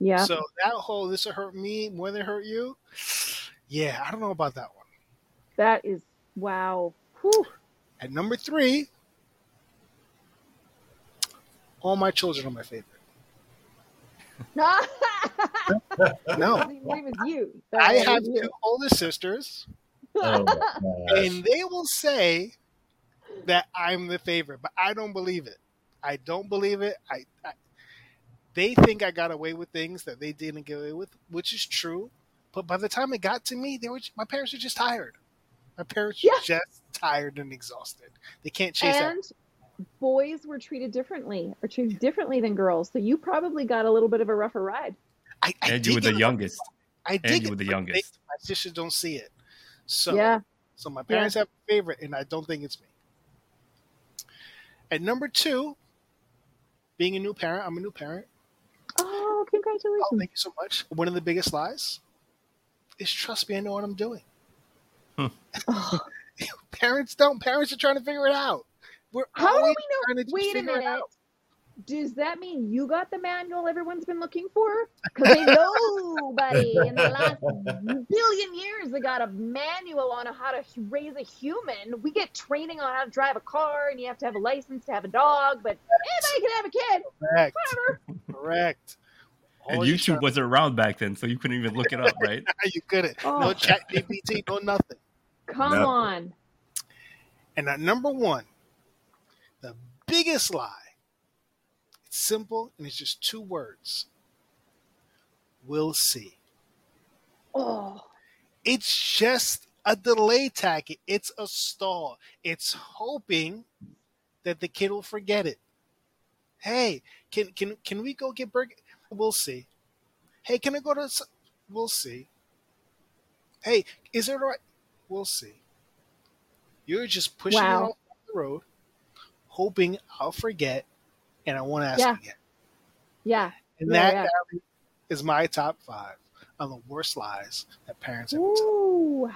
Yeah. So that whole this will hurt me more than hurt you. Yeah, I don't know about that one. that is wow. Whew. At number three, all my children are my favorite. No, I believe it's you. I have you. two older sisters, Oh and they will say that I'm the favorite, but I don't believe it. I don't believe it. I, I they think I got away with things that they didn't get away with, which is true. But by the time it got to me, they were my parents were just tired. My parents were just tired and exhausted. They can't chase that. and boys were treated differently or treated differently than girls. So you probably got a little bit of a rougher ride. I, I And you were the youngest. I and you were the but they- youngest. my sisters don't see it. So yeah. So my parents have a favorite, and I don't think it's me. At number two, being a new parent, I'm a new parent. Oh, Oh, thank you so much. One of the biggest lies is trust me, I know what I'm doing. Oh, Parents don't. Parents are trying to figure it out. We're how do we know? to Wait a minute. out. Does that mean you got the manual everyone's been looking for? Because nobody in the last billion years that got a manual on how to raise a human. We get training on how to drive a car, and you have to have a license to have a dog, but anybody can have a kid. Correct. Whatever. Correct. And YouTube wasn't around back then, so you couldn't even look it up, right? you couldn't. Oh. No chat GPT, no nothing. Come No. on. And at number one, the biggest lie. It's simple and it's just two words. We'll see. Oh, It's just a delay tactic. It's a stall. It's hoping that the kid will forget it. Hey, can can can we go get burger? We'll see. Hey, can I go to? We'll see. Hey, is it all right? We'll see. You're just pushing Wow. it off the road, hoping I'll forget, and I won't ask Yeah. again. yeah. And Yeah, that yeah. Is my top five on the worst lies that parents ever tell. Ooh.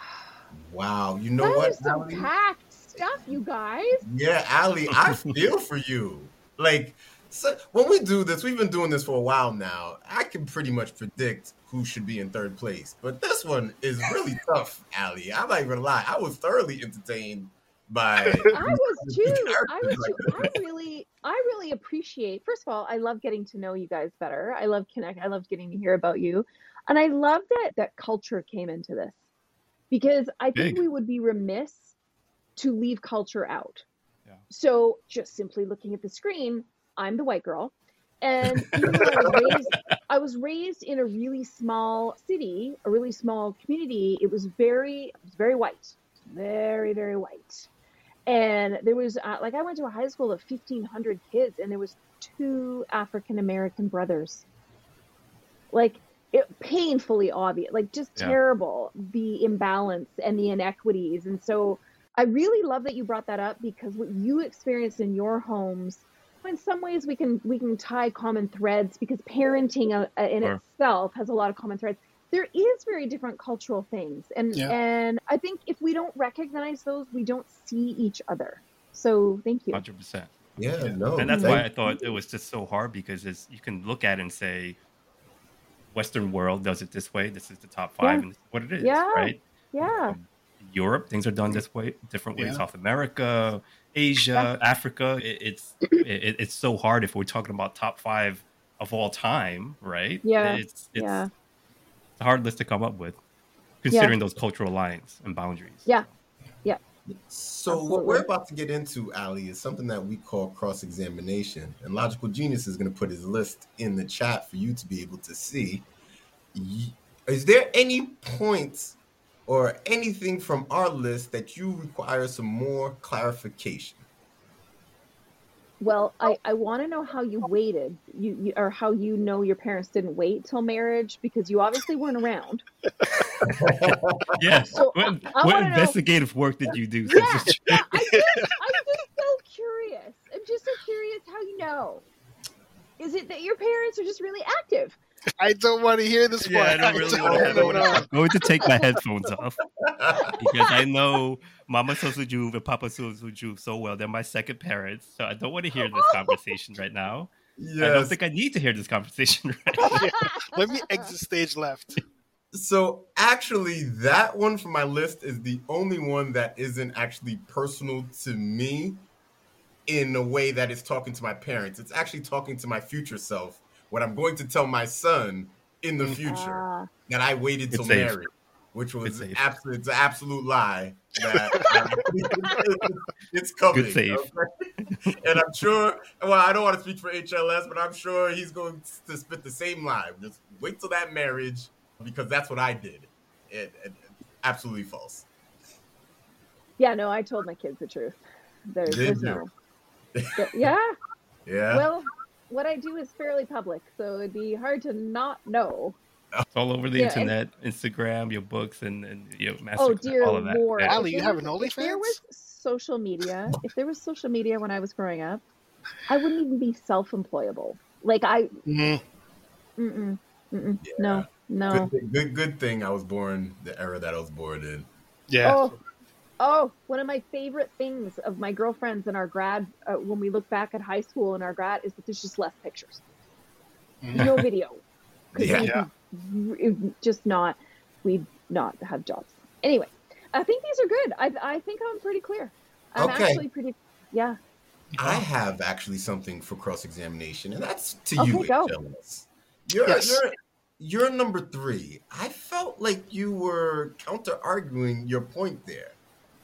Wow. You know That what? is some packed stuff, you guys. Yeah, Aly, I feel for you. Like, so when we do this, we've been doing this for a while now. I can pretty much predict who should be in third place, but this one is really tough, Aly. I'm not even gonna lie. I was thoroughly entertained by. I was too. I was too. I really, I really appreciate. First of all, I love getting to know you guys better. I love connect. I love getting to hear about you, and I love that that culture came into this because I think Big. we would be remiss to leave culture out. Yeah. So just simply looking at the screen, I'm the white girl, and even though I was raised, I was raised in a really small city, a really small community. It was very, it was very white, very, very white and there was uh, like I went to a high school of 1500 kids and there was two African American brothers like it painfully obvious like just Yeah. terrible the imbalance and the inequities and so I really love that you brought that up because what you experienced in your homes in some ways we can we can tie common threads because parenting uh, uh, in Sure. itself has a lot of common threads there is very different cultural things and Yeah. and i think if we don't recognize those we don't see each other so thank you Hundred percent. yeah, no. and that's thank- why I thought it was just so hard because it's, you can look at it and say, Western world does it this way. This is the top five, Yeah. and this is what it is, Yeah. right? yeah Um, Europe, things are done this way, different ways. Yeah. South America, Asia, Africa. It, it's it, it's so hard if we're talking about top five of all time, right? Yeah. it's it's Yeah. a hard list to come up with, considering those cultural lines and boundaries. Yeah. Yeah. So what we're about to get into, Aly, is something that we call cross-examination, and Logical Genius is going to put his list in the chat for you to be able to see. Is there any points or anything from our list that you require some more clarification? well i i want to know how you waited you, you or how you know your parents didn't wait till marriage because you obviously weren't around Yeah. So, what I- I what wanna know- investigative work did you do? yeah, yeah I just, i'm just so curious i'm just so curious how you know is it that your parents are just really active I don't want to hear this Yeah, I part. don't really don't want to have know. it. I'm going to take my headphones off because I know Mama Sosuju and Papa Sosuju so well. They're my second parents, so I don't want to hear this conversation right now. I don't think I need to hear this conversation right now. Let me exit stage left. So actually, that one from my list is the only one that isn't actually personal to me in a way that is talking to my parents. It's actually talking to my future self. What I'm going to tell my son in the future Ah, that I waited till It's safe. marriage. which was save. absolute, it's an absolute lie. That it's coming. Good save. okay? And I'm sure. Well, I don't want to speak for HLS, but I'm sure he's going to spit the same lie. Just wait till that marriage, because that's what I did. It, it absolutely false. Yeah, no, I told my kids the truth. There's, there's no. yeah. Yeah. Well, what I do is fairly public, so it'd be hard to not know. It's all over the Yeah, and- internet, Instagram, your books, and, and your master, Oh dear all of that. lord! Yeah. Aly, you there have was- an If there was social media, if there was social media when I was growing up, I wouldn't even be self-employable. Like I, Mhm. mm-mm, mm-mm, no, no. Good, thing- good, good thing I was born the era that I was born in. Yeah. Oh, oh, one of my favorite things of my girlfriends and our grad, uh, when we look back at high school and our grad, is that there's just less pictures, Mhm. no video. Yeah. be just not, we'd not have jobs. Anyway, I think these are good. I, I think I'm pretty clear. I'm Okay. actually pretty, yeah. I have actually something for cross examination, and that's to you, Okay, go. HLS. You're, Yes. you're, you're number three. I felt like you were counter arguing your point there.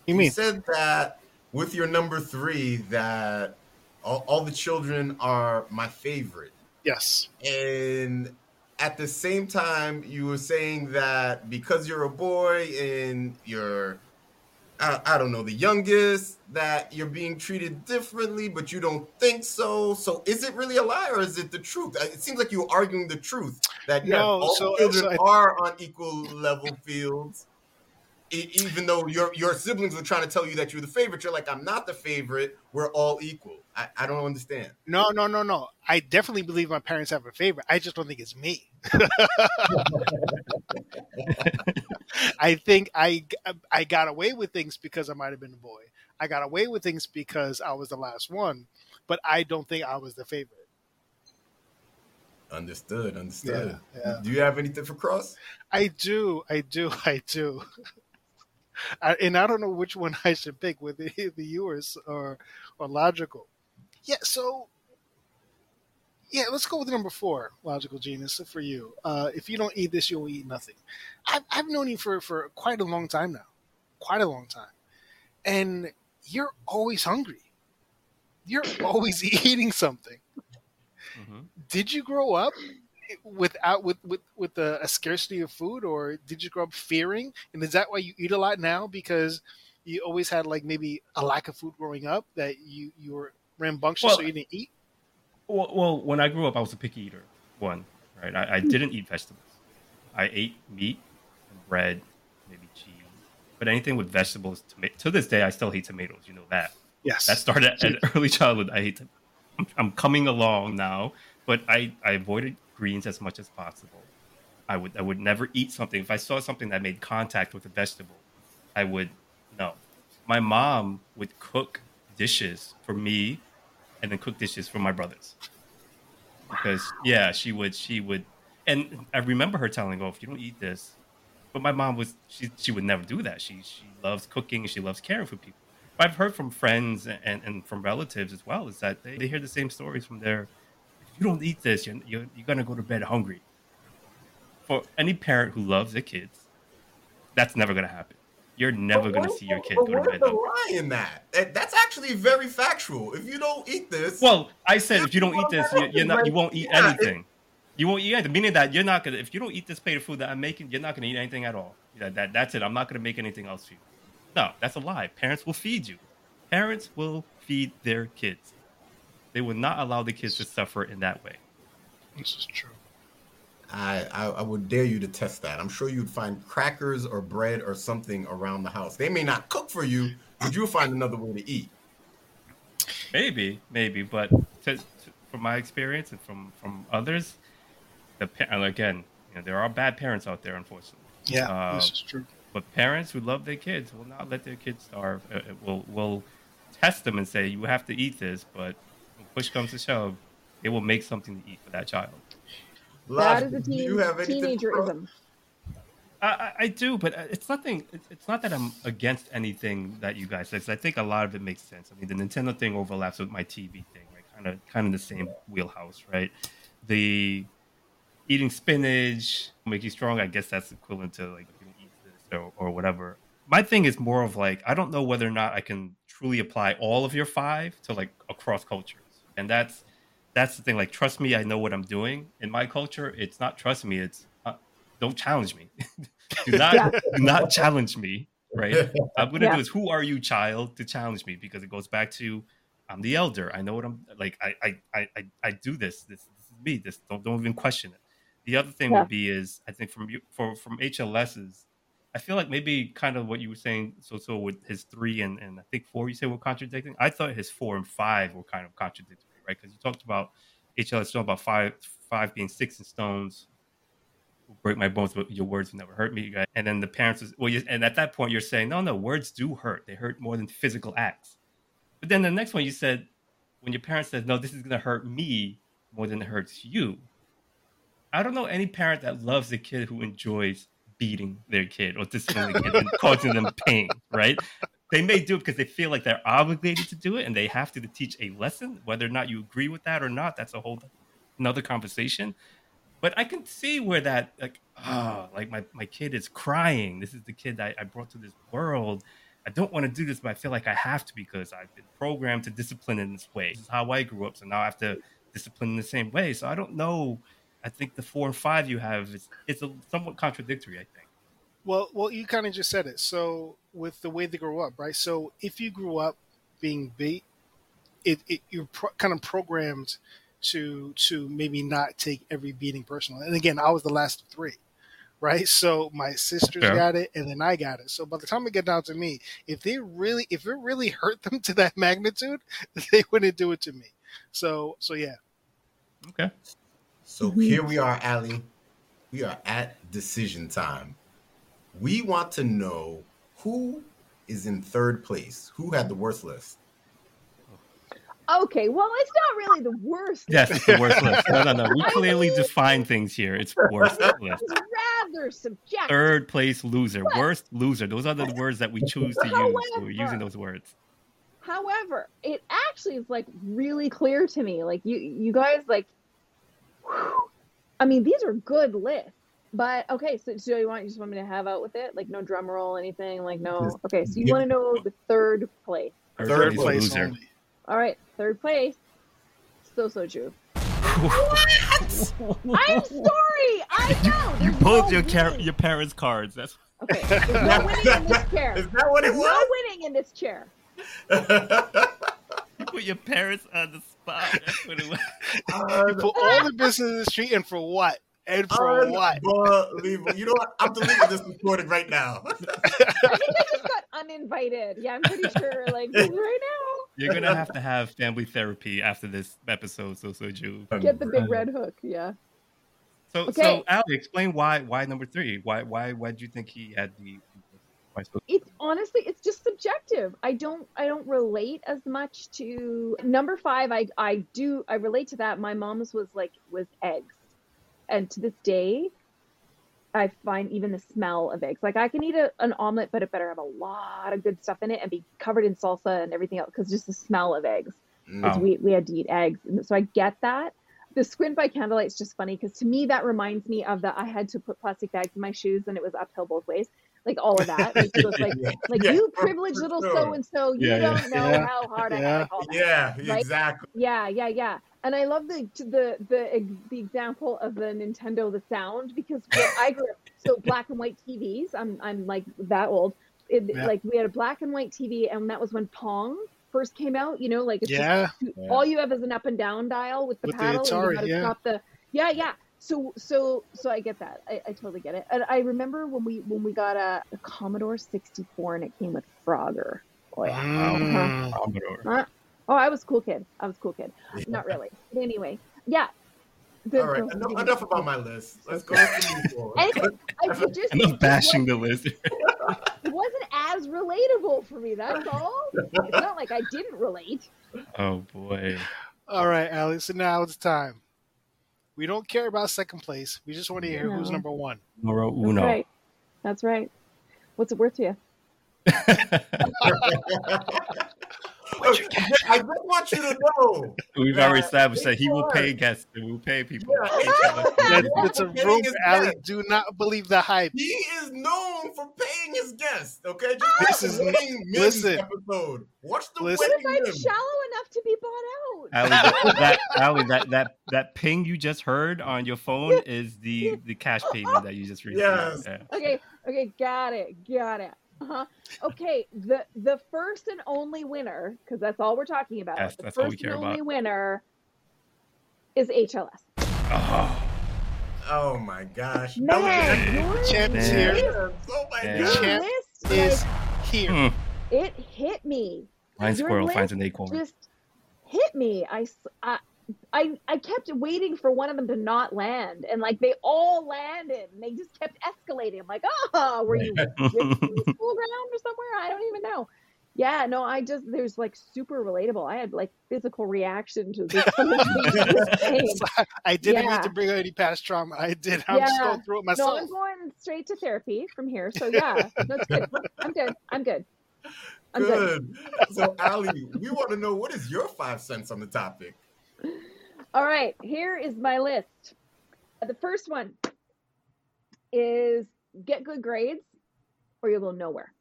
You mean? said that with your number three, that all, all the children are my favorite. Yes. And at the same time, you were saying that because you're a boy and you're, I, I don't know, the youngest, that you're being treated differently, but you don't think so. So is it really a lie or is it the truth? It seems like you're arguing the truth that yeah, No, all so- children so I- are on equal level fields. Even though your your siblings were trying to tell you that you're the favorite, you're like, I'm not the favorite. We're all equal. I, I don't understand. No, no, no, no. I definitely believe my parents have a favorite. I just don't think it's me. I think I I got away with things because I might have been a boy. I got away with things because I was the last one, but I don't think I was the favorite. Understood. Understood. Yeah, yeah. Do you have anything for Cross? I do, I do, I do. I, and I don't know which one I should pick, whether the yours or or logical. Yeah, so yeah, let's go with number four, logical genius for you. Uh, if you don't eat this, you'll eat nothing. I've, I've known you for for quite a long time now, quite a long time, and you're always hungry. You're always eating something. Mhm. Did you grow up without with with with a, a scarcity of food, or did you grow up fearing? And is that why you eat a lot now? Because you always had like maybe a lack of food growing up that you you were rambunctious, Well- so you didn't eat. Well, well, when I grew up, I was a picky eater. One, right? I, I hmm. didn't eat vegetables. I ate meat and bread, maybe cheese, but anything with vegetables. Toma- to this day, I still hate tomatoes. You know that. Yes, That started at early childhood. I hate. To, I'm, I'm coming along now, but I, I avoided greens as much as possible. I would I would never eat something if I saw something that made contact with a vegetable. I would no. My mom would cook dishes for me, and then cook dishes for my brothers. Because yeah, she would she would, and I remember her telling, "Oh, if you don't eat this," but my mom was she she would never do that. She she loves cooking and she loves caring for people. But I've heard from friends and, and from relatives as well is that they, they hear the same stories from their. You don't eat this, you're, you're you're gonna go to bed hungry. For any parent who loves their kids, that's never gonna happen. You're never gonna see your kid go to bed lie in that? That- That's actually very factual. If you don't eat this, Well, I said if you don't eat this, you, you're not. You won't eat Yeah, it- anything. You won't eat anything. Meaning that you're not gonna. If you don't eat this plate of food that I'm making, you're not gonna eat anything at all. That, that that's it. I'm not gonna make anything else for you. No, that's a lie. Parents will feed you. Parents will feed their kids. They will not allow the kids to suffer in that way. this is true. I, I I would dare you to test that. I'm sure you'd find crackers or bread or something around the house. They may not cook for you, but you'll find another way to eat. Maybe, maybe, but to, to, from my experience and from from others, the and again, you know, there are bad parents out there, unfortunately. Yeah, Uh, this is true. But parents who love their kids will not let their kids starve. Uh, it will will test them and say you have to eat this, but when push comes to shove, they will make something to eat for that child. That Logic, is a teen, you have anything for Cross? teenagerism. I, I, I do, but uh, it's nothing. It's, it's not that I'm against anything that you guys said. 'cause I think a lot of it makes sense. I mean, the Nintendo thing overlaps with my TV thing, right? Kind of, kind of the same wheelhouse, right? The eating spinach make you strong. I guess that's equivalent to like if you eat this, or, or whatever. My thing is more of like I don't know whether or not I can truly apply all of your five to like across cultures, and that's that's the thing. Like, trust me, I know what I'm doing. In my culture, it's not trust me. It's uh, don't challenge me. do not Yeah. do not challenge me. Right? I'm gonna Yeah. do is who are you, child, to challenge me? Because it goes back to I'm the elder. I know what I'm like. I I I I, do this. This this is me. This don't don't even question it. The other thing Yeah. would be is I think from you for from HLS's, I feel like maybe kind of what you were saying. So so with his three and and I think four you said were contradicting. I thought his four and five were kind of contradictory, right? Because you talked about HLS Stone about five five being six and stones. Break my bones, but your words never hurt me. guys. And then the parents was well, and at that point you're saying no, no, words do hurt. They hurt more than physical acts. But then the next one you said, when your parents says no, this is going to hurt me more than it hurts you. I don't know any parent that loves a kid who enjoys beating their kid or disciplining the kid and causing them pain, right? They may do it because they feel like they're obligated to do it and they have to, to teach a lesson. Whether or not you agree with that or not, that's a whole another conversation. But I can see where that, like, ah, like my, my kid is crying. This is the kid I, I brought to this world. I don't want to do this, but I feel like I have to because I've been programmed to discipline in this way. This is how I grew up. So now I have to discipline in the same way. So I don't know. I think the four and five you have is it's a somewhat contradictory. I think. Well, well, you kind of just said it. So with the way they grow up, right? So if you grew up being beat, it, it you're pro- kind of programmed to to maybe not take every beating personal. And again, I was the last of three, right? So my sisters Fair. got it, and then I got it. So by the time it get down to me, if they really, if it really hurt them to that magnitude, they wouldn't do it to me. So so yeah, Okay. So mm-hmm. here we are, Aly. We are at decision time. We want to know who is in third place. Who had the worst list? Okay, well, it's not really the worst. Yes, it's the worst list. No, no, no. We clearly define things here. It's worst list. Rather subjective. Third place loser, worst loser. Those are the words that we choose to use. We're using those words. However, it actually is like really clear to me. Like you, you guys, like, whew. I mean, these are good lists. But okay, so, so you want you just want me to have out with it? Like no drum roll, anything? Like no. Okay, so you give- want to know the third place? Third, Third place, place loser. only. All right, third place. So so Jew. I'm sorry. I know. You pulled no your car- your parents' cards. That's Okay, there's no winning in this chair. Is that what it There's no winning in this chair. you put your parents on the spot. That's what it was. You put all the business in the street, and for what? And for what? Unbelievable. You know what? I'm deleting this recording right now. I think I just got uninvited. Yeah, I'm pretty sure. Like right now, You're gonna have to have family therapy after this episode. So so Jew. get the big red hook. Yeah. So Okay. so Aly, explain why why number three? Why why why do you think he had the? Why so? it's honestly it's just subjective. I don't i don't relate as much to number five i i do i relate to that. My mom's was like was eggs. And to this day i find even the smell of eggs. Like i can eat a, an omelet but it better have a lot of good stuff in it and be covered in salsa and everything else because just the smell of eggs. Mm. 'Cause Oh. we, we had to eat eggs. And so i get that. The squint by candlelight is just funny because to me that reminds me of the i had to put plastic bags in my shoes and it was uphill both ways like all of that like, so it's like like Yeah, you privileged little sure. so and so, you Yeah, yeah. don't know Yeah, how hard I yeah. like all that. Yeah, Right? exactly. Yeah, yeah, yeah. And I love the the the the example of the Nintendo the sound because when I grew up so black and white TVs. I'm I'm like that old. It, Yeah. Like we had a black and white TV, and that was when Pong first came out. You know, like it's Yeah, just all you have is an up and down dial with the With the paddle. and Atari, you gotta yeah. stop the yeah, yeah. So so so I get that. I, I totally get it. And I remember when we when we got a, a Commodore 64 and it came with Frogger. Oh yeah. Mm. Commodore. Huh? Oh, I was cool kid. I was cool kid. Not really. But anyway, yeah. The- All right, the- enough, enough about my list. Let's go and move. Anyway, I it just Enough bashing the list. it wasn't as relatable for me. That's all. It's not like I didn't relate. Oh boy. All right, Alex. So now it's time. We don't care about second place. We just want to hear who's number one. Numero uno. That's right. That's right. What's it worth to you? Put your cash I just want you to know. We've already established that he will pay guests and will pay people. Yeah, That, Yeah. a Paying rumor, his Aly. Do not believe the hype. He is known for paying his guests. Okay, just ah! This is- the Winning listen. episode. Watch the Listen. What if I'm shallow enough to be bought out? Aly, that, that Aly, that that that ping you just heard on your phone is the the cash payment that you just received. Yes. Yeah. Okay, okay, got it, got it. Uh-huh. Okay, the the first and only winner, because that's all we're talking about. Yes, the that's first all we care and only about. winner is HLS. Oh, Oh my gosh. Man, your Champ is Man. here. Oh my Yeah. your god. Champ list, Is like, here. Hmm. it hit me. blind Your squirrel list finds an acorn. Just hit me. I, s- I, I, I kept waiting for one of them to not land, and like they all landed, and they just kept escalating. I'm like, oh, were you with the school ground or somewhere? I don't even know. Yeah, no, I just there's like super relatable. I had like physical reaction to this. some of the things I was saying. I didn't Yeah. mean to bring up any past trauma. I did. I'm just Yeah. going through it No. I'm going straight to therapy from here. So yeah, that's good. I'm good. I'm good. I'm good. Good. So, Aly, we want to know what is your five cents on the topic? All right, here is my list. The first one is get good grades or you'll go nowhere.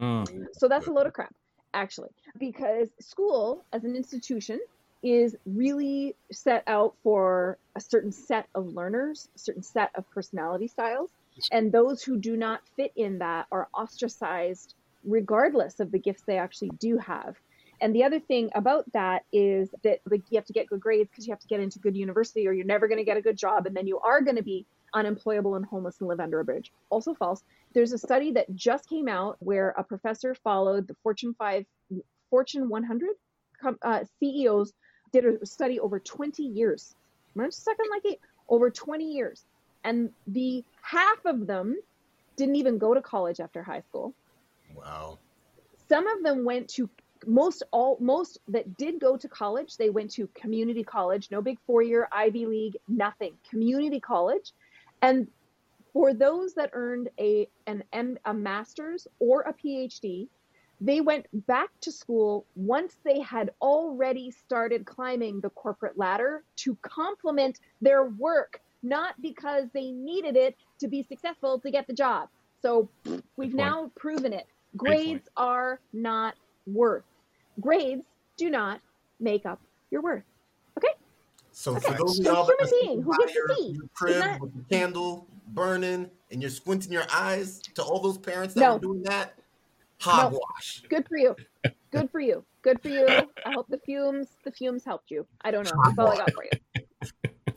Mm. So that's a load of crap, actually, because school as an institution is really set out for a certain set of learners, a certain set of personality styles. And those who do not fit in that are ostracized regardless of the gifts they actually do have. And the other thing about that is that like, you have to get good grades because you have to get into good university or you're never going to get a good job and then you are going to be unemployable and homeless and live under a bridge. Also false. There's a study that just came out where a professor followed the Fortune 5 Fortune 100 uh, CEOs did a study over 20 years. A second like it, over 20 years. And the half of them didn't even go to college after high school Wow. some of them went to most all most that did go to college they went to community college no big four year ivy league nothing community college. And for those that earned a an M, a master's or a phd they went back to school once they had already started climbing the corporate ladder to complement their work not because they needed it to be successful to get the job. So we've now proven it. Grades are not worth. Grades do not make up your worth. Okay. So Okay. for those of y'all human are being who by gets to your, see, your crib not- with the candle burning and you're squinting your eyes to all those parents that No. were doing that, hogwash. Good for you. Good for you. Good for you. I hope the fumes the fumes helped you. I don't know. That's all I got for you.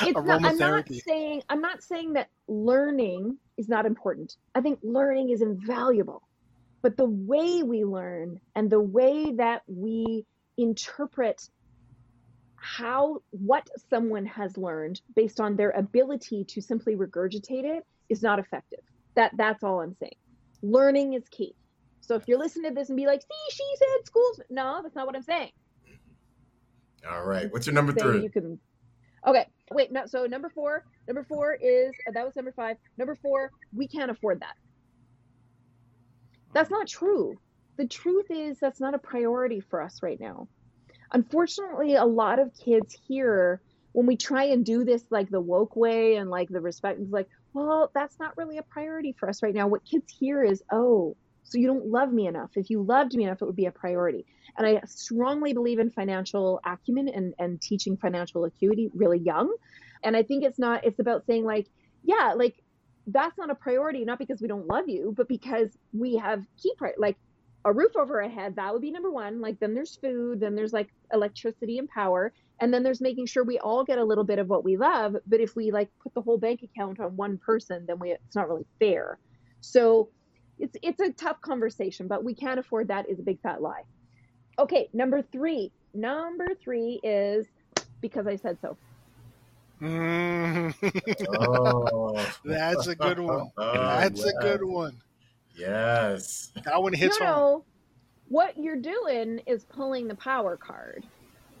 It's not, I'm not saying I'm not saying that learning is not important. I think learning is invaluable. But the way we learn and the way that we interpret how what someone has learned based on their ability to simply regurgitate it is not effective. That that's all I'm saying. Learning is key. So if you're listening to this and be like, "See, she said schools," no, that's not what I'm saying. All right. What's your number three? you can. Okay, wait. No, so number four. Number four is that was number five. Number four, we can't afford that. That's not true. The truth is that's not a priority for us right now. Unfortunately, a lot of kids here, when we try and do this like the woke way and like the respect, it's like, well, that's not really a priority for us right now. What kids hear is, oh, so you don't love me enough. If you loved me enough, it would be a priority. And I strongly believe in financial acumen and, and teaching financial acuity really young. And I think it's not, it's about saying, like, yeah, like that's not a priority, not because we don't love you, but because we have key pri like a roof over our head. That would be number one. Like, then there's food, then there's like electricity and power. And then there's making sure we all get a little bit of what we love. But if we like put the whole bank account on one person, then we, it's not really fair. So it's, it's a tough conversation, but we can't afford that is a big fat lie. Okay, number three. Number three is because I said so. Mm, Oh, that's a good one. Oh, That's a good one. Yes. That one hits no, home. no. What you're doing is pulling the power card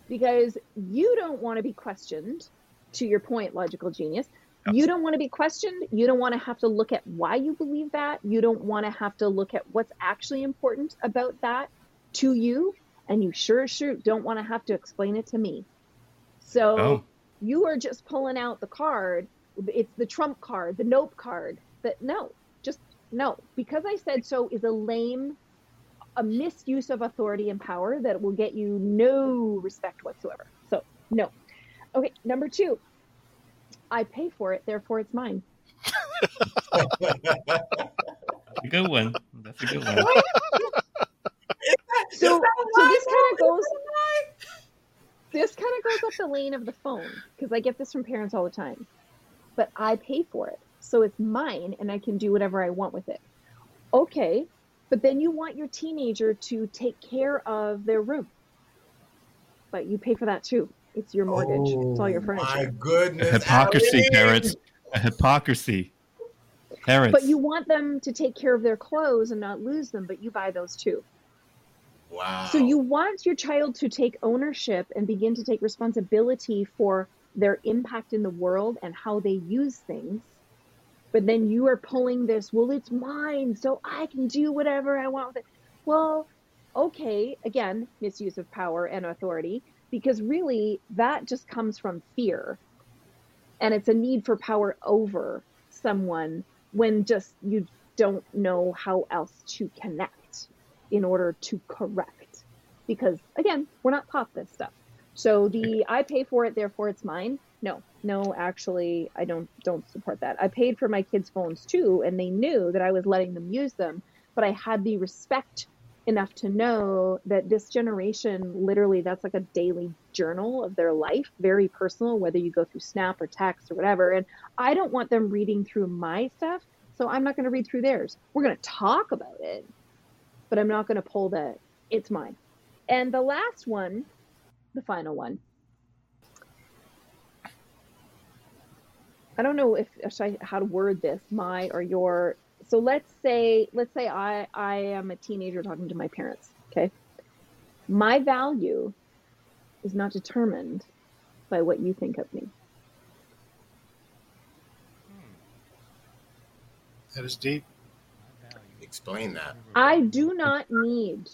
because you don't want to be questioned. To your point, logical genius. You don't want to be questioned. You don't want to have to look at why you believe that. You don't want to have to look at what's actually important about that to you. and you sure as shoot don't want to have to explain it to me. So Oh. You are just pulling out the card. It's the trump card, the nope card. That no, just no. Because I said so is a lame, a misuse of authority and power that will get you no respect whatsoever. So no. Okay, number two. I pay for it, therefore it's mine. A good one. That's a good one. So, so this kind of goes. This kind of goes up the lane of the phone because I get this from parents all the time. But I pay for it, so it's mine, and I can do whatever I want with it. Okay, but then you want your teenager to take care of their room, but you pay for that too. It's your mortgage. it's all your Oh, My furniture. A goodness. hypocrisy, parents. A hypocrisy. Parents. But you want them to take care of their clothes and not lose them, but you buy those too. Wow. So you want your child to take ownership and begin to take responsibility for their impact in the world and how they use things. But then you are pulling this, well, it's mine, so I can do whatever I want with it. Well, okay, again, misuse of power and authority, because really that just comes from fear. And it's a need for power over someone when just you don't know how else to connect in order to correct. Because again, we're not taught this stuff. So the I pay for it, therefore it's mine. No, no, actually, I don't don't support that. I paid for my kids' phones too, and they knew that I was letting them use them, but I had the respect enough to know that this generation literally that's like a daily journal of their life very personal whether you go through snap or text or whatever and i don't want them reading through my stuff so i'm not going to read through theirs we're going to talk about it but i'm not going to pull the it's mine. And the last one the final one. I don't know if I, how to word this my or your. So let's say let's say i i am a teenager talking to my parents okay? My value is not determined by what you think of me. That is deep. Explain that. I do not need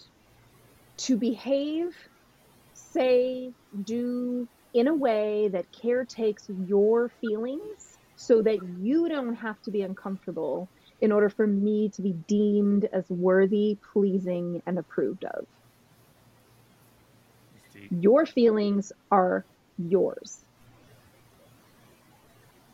to behave, say, do in a way that caretakes your feelings so that you don't have to be uncomfortable in order for me to be deemed as worthy, pleasing, and approved of. Your feelings are yours.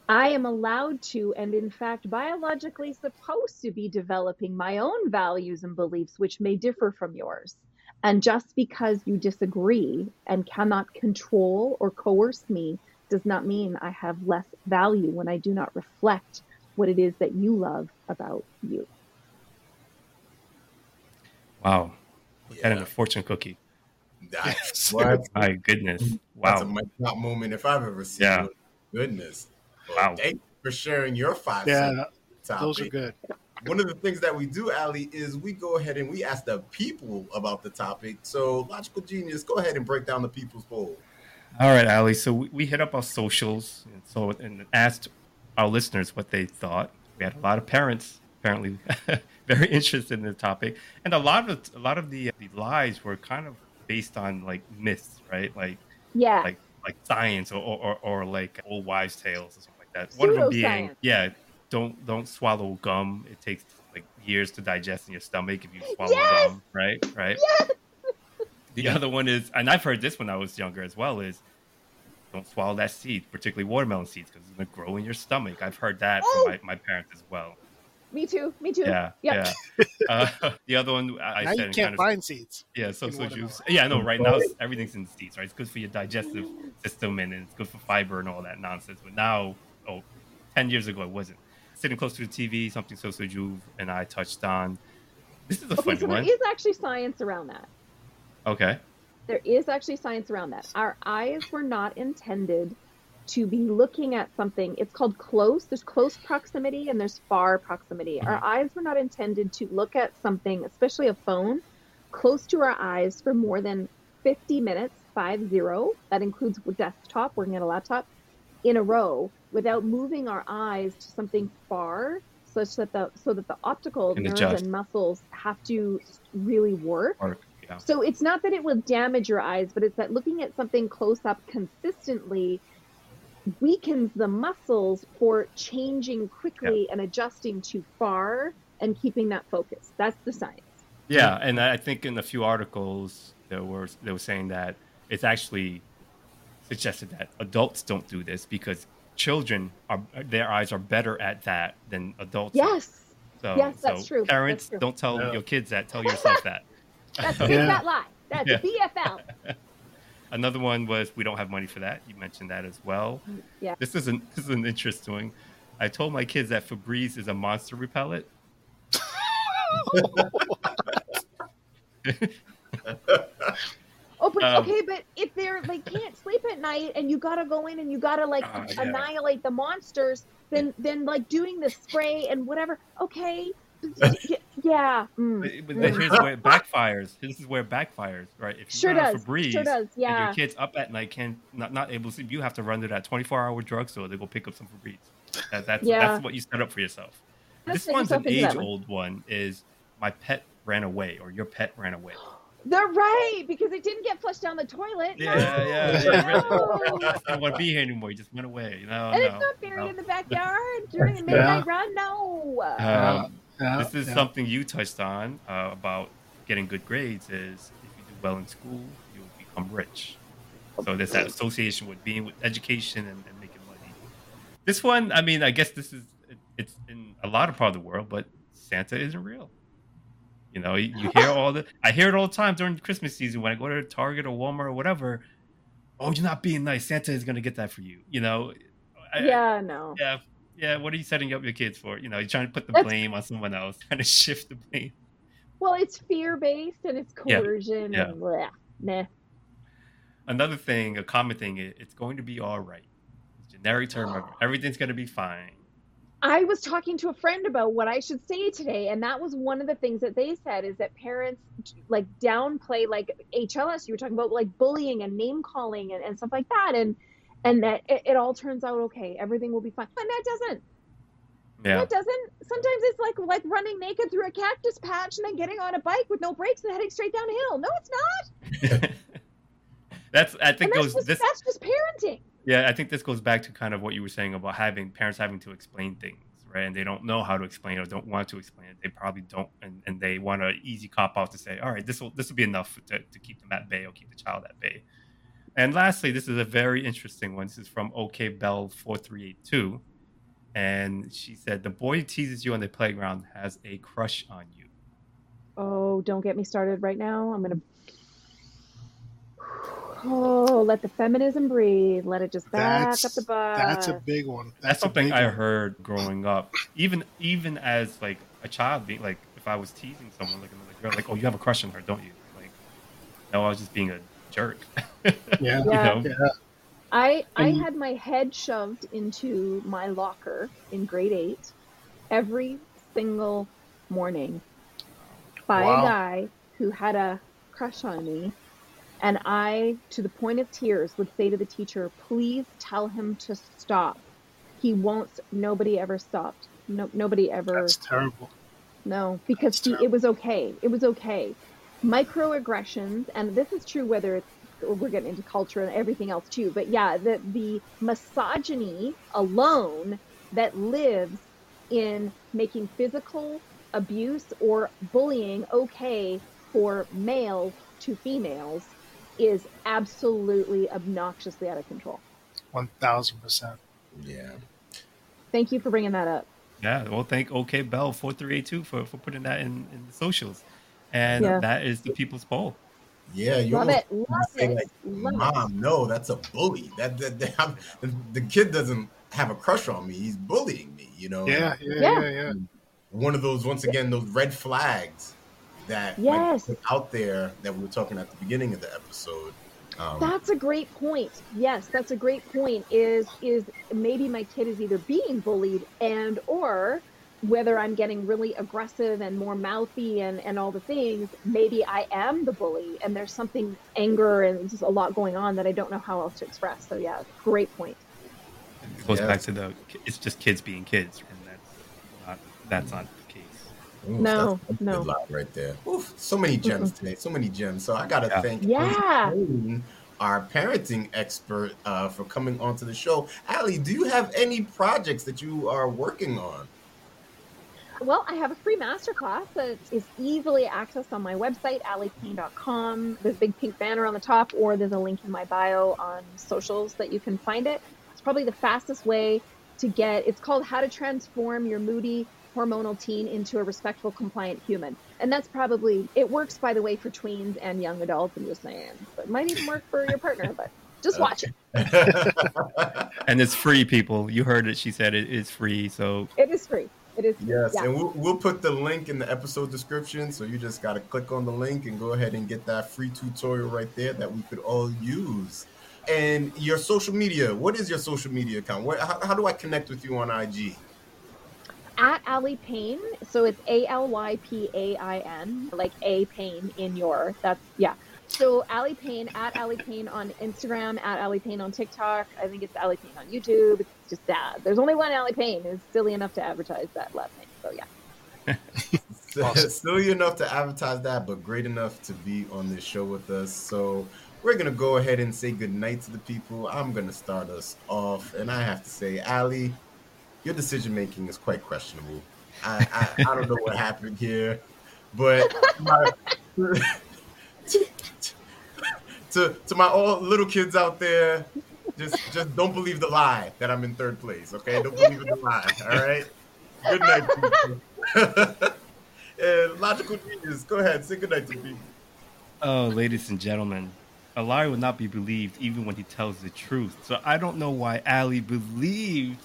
I am allowed to, and in fact, biologically supposed to be developing my own values and beliefs, which may differ from yours. And just because you disagree and cannot control or coerce me does not mean I have less value when I do not reflect what it is that you love about you. Wow. Put that in Yeah. a fortune cookie. That's what. My goodness. Wow. That's a Wow. mic drop moment if I've ever seen Yeah. one. Goodness. Well, Wow. Thank you for sharing your five Yeah, topic. those are good. One of the things that we do, Aly, is we go ahead and we ask the people about the topic. So, Logical Genius, go ahead and break down the people's poll. All right, Aly. So we, we hit up our socials and so and asked our listeners what they thought. We had a lot of parents apparently very interested in the topic, and a lot of a lot of the the lies were kind of based on like myths, right? Like Yeah. like like science or or, or like old wives' tales or something like that. One of them being yeah, don't don't swallow gum. It takes like years to digest in your stomach if you swallow Yes! gum, right? Right. The other one is, and I've heard this when I was younger as well, is don't swallow that seed, particularly watermelon seeds, because it's going to grow in your stomach. I've heard that Oh! from my, my parents as well. Me too. Me too. Yeah, Yep. yeah. Uh, the other one I, I now said you can't kind of, find seeds. yeah, so in so watermelon. juice. Yeah, no, right now everything's in seeds, right? It's good for your digestive system and it's good for fiber and all that nonsense. But now, oh, 10 years ago, it wasn't. Sitting close to the TV, something so so Juve and I touched on. This is a Okay, funny so there one. is actually science around that. Okay. There is actually science around that. Our eyes were not intended to be looking at something. It's called close. There's close proximity and there's far proximity. Mm-hmm. Our eyes were not intended to look at something, especially a phone, close to our eyes for more than 50 minutes, five zero. That includes desktop, working at a laptop, in a row without moving our eyes to something far such that the so that the optical nerves adjust. and muscles have to really work Or, Yeah. So it's not that it will damage your eyes, but it's that looking at something close up consistently weakens the muscles for changing quickly and adjusting too far and keeping that focus. That's the science. Yeah, and I think in a few articles there were they were saying that it's actually suggested that adults don't do this because children are their eyes are better at that than adults. Yes. So, Yes, that's so true. That's Parents, true. don't tell Yeah. your kids that. Tell yourself that. That's a big Yeah. fat lie. That's Yeah. a BFL. Another one was we don't have money for that. You mentioned that as well. Yeah. This is an this is an interesting. I told my kids that Febreze is a monster repellent. Oh, but Um, okay, but if they're like can't sleep at night and you gotta go in and you gotta like Ah, yeah. annihilate the monsters, then then like doing the spray and whatever. Okay, yeah, mm, But, but mm. here's where it backfires. This is where it backfires, right? If you sure run out of does, Febreze sure does, and yeah. your kids up at night can not not able to sleep, you have to run to that 24 hour drugstore to go pick up some Febreze. That, that's Yeah. that's what you set up for yourself. Let's this one's an age one. old one. Is my pet ran away or your pet ran away? They're right because it didn't get flushed down the toilet. Yeah, no, yeah, yeah, no. I don't want to be here anymore. You just went away. No, And no. it's not buried no. in the backyard during a Yeah. midnight run. No. Um, Yeah, this is yeah. something you touched on uh, about getting good grades. Is if you do well in school, you'll become rich. So there's that association with being with education and, and making money. This one, I mean, I guess this is it- it's in a lot of part of the world, but Santa isn't real. You know, you, hear all the I hear it all the time during Christmas season when I go to Target or Walmart or whatever. Oh, you're not being nice. Santa is gonna get that for you. You know. I- yeah, no. yeah, yeah. What are you setting up your kids for? You know, you're trying to put the That's- blame on someone else, trying to shift the blame. Well, it's fear based and it's coercion yeah. and bleh. Nah. Another thing, a common thing, is it's going to be all right. Generic term, of everything's going to be fine. I was talking to a friend about what I should say today, and that was one of the things that they said is that parents like downplay like HLS. You were talking about like bullying and name calling and, and stuff like that, and and that it, it all turns out okay, everything will be fine. And that doesn't. Yeah, That doesn't. Sometimes it's like like running naked through a cactus patch and then getting on a bike with no brakes and heading straight downhill. No, it's not. that's. I think that's goes just this. that's just parenting. Yeah, I think this goes back to kind of what you were saying about having parents having to explain things, right? And they don't know how to explain it or don't want to explain it. They probably don't, and, and they want an easy cop out to say, "All right, this will this will be enough to, to keep them at bay or keep the child at bay." And lastly, this is a very interesting one. This is from OK Bell four three eight two, and she said the boy who teases you on the playground has a crush on you. Oh, don't get me started right now. I'm gonna. Oh, let the feminism breathe. Let it just back That's up the bus. that's a big one. That's, That's, something I one. heard growing up. Even even as like a child, being like if I was teasing someone like another girl, like oh you have a crush on her, don't you? Like no, I was just being a jerk. Yeah. Yeah. You know? Yeah. I I And- had my head shoved into my locker in grade eight every single morning by Wow. a guy who had a crush on me. And I, to the point of tears, would say to the teacher, please tell him to stop. He won't, nobody ever stopped. No, nobody ever. That's terrible. No, because he, it was okay. It was okay. Microaggressions, and this is true whether it's we're getting into culture and everything else too. But yeah, the the misogyny alone that lives in making physical abuse or bullying okay for males to females is absolutely obnoxiously out of control. One thousand percent. Yeah. Thank you for bringing that up. Yeah, well, thank OK Bell four three eight two for for putting that in in the socials, and Yeah. that is the people's poll. Yeah, you Love it. Love say, it. like, Love it. Mom, no, that's a bully. That, that, that- I'm- the kid doesn't have a crush on me. He's bullying me. You know. Yeah, yeah, Yeah. yeah, yeah. One of those once again those red flags that might Yes. be out there that we were talking at the beginning of the episode. Um, That's a great point. Yes, that's a great point. Is is maybe my kid is either being bullied and or whether I'm getting really aggressive and more mouthy and, and all the things, maybe I am the bully and there's something anger and just a lot going on that I don't know how else to express. So yeah, great point. It goes Yeah. back to the it's just kids being kids, and that's not that's not the No, that's a no. good lot right there. Oof, so many gems today, so many gems. So I gotta Yeah. thank Yeah. Pain, our parenting expert, uh, for coming onto the show. Aly, do you have any projects that you are working on? Well, I have a free masterclass that is easily accessed on my website, alypain.com. There's a big pink banner on the top, or there's a link in my bio on socials that you can find it. It's probably the fastest way to get it's called How to Transform Your Moody Hormonal Teen into a Respectful, Compliant Human. And that's probably, it works, by the way, for tweens and young adults. I'm just saying. But it might even work for your partner, but just watch it. And it's free, people. You heard it. She said it is free. So It is free. It is free. Yes, Yeah. and we'll, we'll put the link in the episode description. So you just got to click on the link and go ahead and get that free tutorial right there that we could all use. And your social media, what is your social media account? What, how, how do I connect with you on IG? At Aly Pain. So it's A L Y P A I N, like A Payne in your. That's yeah. So Aly Pain at Aly Pain on Instagram, at Aly Pain on TikTok. I think it's Aly Pain on YouTube. It's just that. There's only one Aly Pain. It's silly enough to advertise that last name. So yeah. Awesome. Silly enough to advertise that, but great enough to be on this show with us. So we're gonna go ahead and say goodnight to the people. I'm gonna start us off, and I have to say, Aly, your decision making is quite questionable. I, I, I don't know what happened here, but my, to to my all little kids out there, just just don't believe the lie that I'm in third place. Okay, don't believe the lie. All right. Good night. and logical genius, go ahead, say good night to people. Oh, ladies and gentlemen, a liar will not be believed even when he tells the truth. So I don't know why Aly believed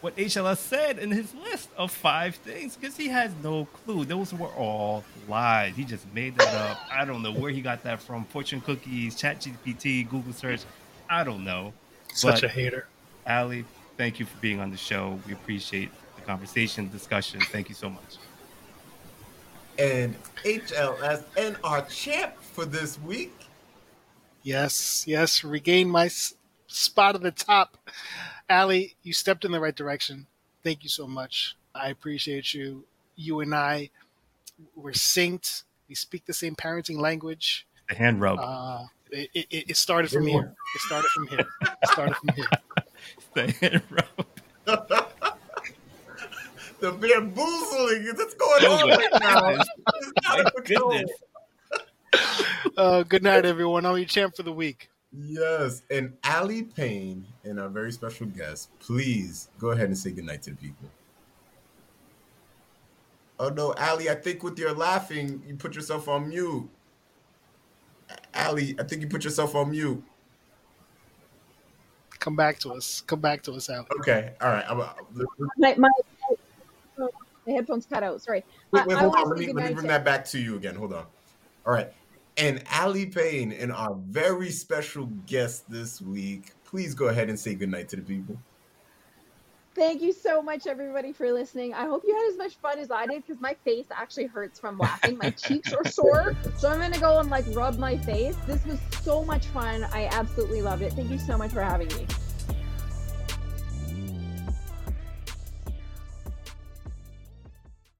what HLS said in his list of five things because he has no clue. Those were all lies. He just made that up. I don't know where he got that from. Fortune cookies, ChatGPT, Google search. I don't know. Such But- a hater. Aly, thank you for being on the show. We appreciate the conversation, discussion. Thank you so much. And HLS and our champ for this week. Yes, yes, regain my s- spot at the top. Aly, you stepped in the right direction. Thank you so much. I appreciate you. You and I, we're synced. We speak the same parenting language. The hand rub. Uh, it, it, it started from here. It started from here. It started from here. the hand rub. The bamboozling that's going on right now. goodness. It's out My goodness. Uh, good night, everyone. I'm your champ for the week. Yes, and Aly Pain and our very special guest, please go ahead and say goodnight to the people. Oh no, Aly, I think with your laughing, you put yourself on mute. Aly, I think you put yourself on mute. Come back to us. Come back to us, Aly. Okay, all right. I'm, uh, My, my, my headphones cut out. Sorry. Wait, wait, hold wanna on. Let me, let me bring that back to you again. Hold on. All right. And Aly Pain and our very special guest this week, please go ahead and say goodnight to the people. Thank you so much, everybody, for listening. I hope you had as much fun as I did because my face actually hurts from laughing. My cheeks are sore. So I'm going to go and like rub my face. This was so much fun. I absolutely loved it. Thank you so much for having me.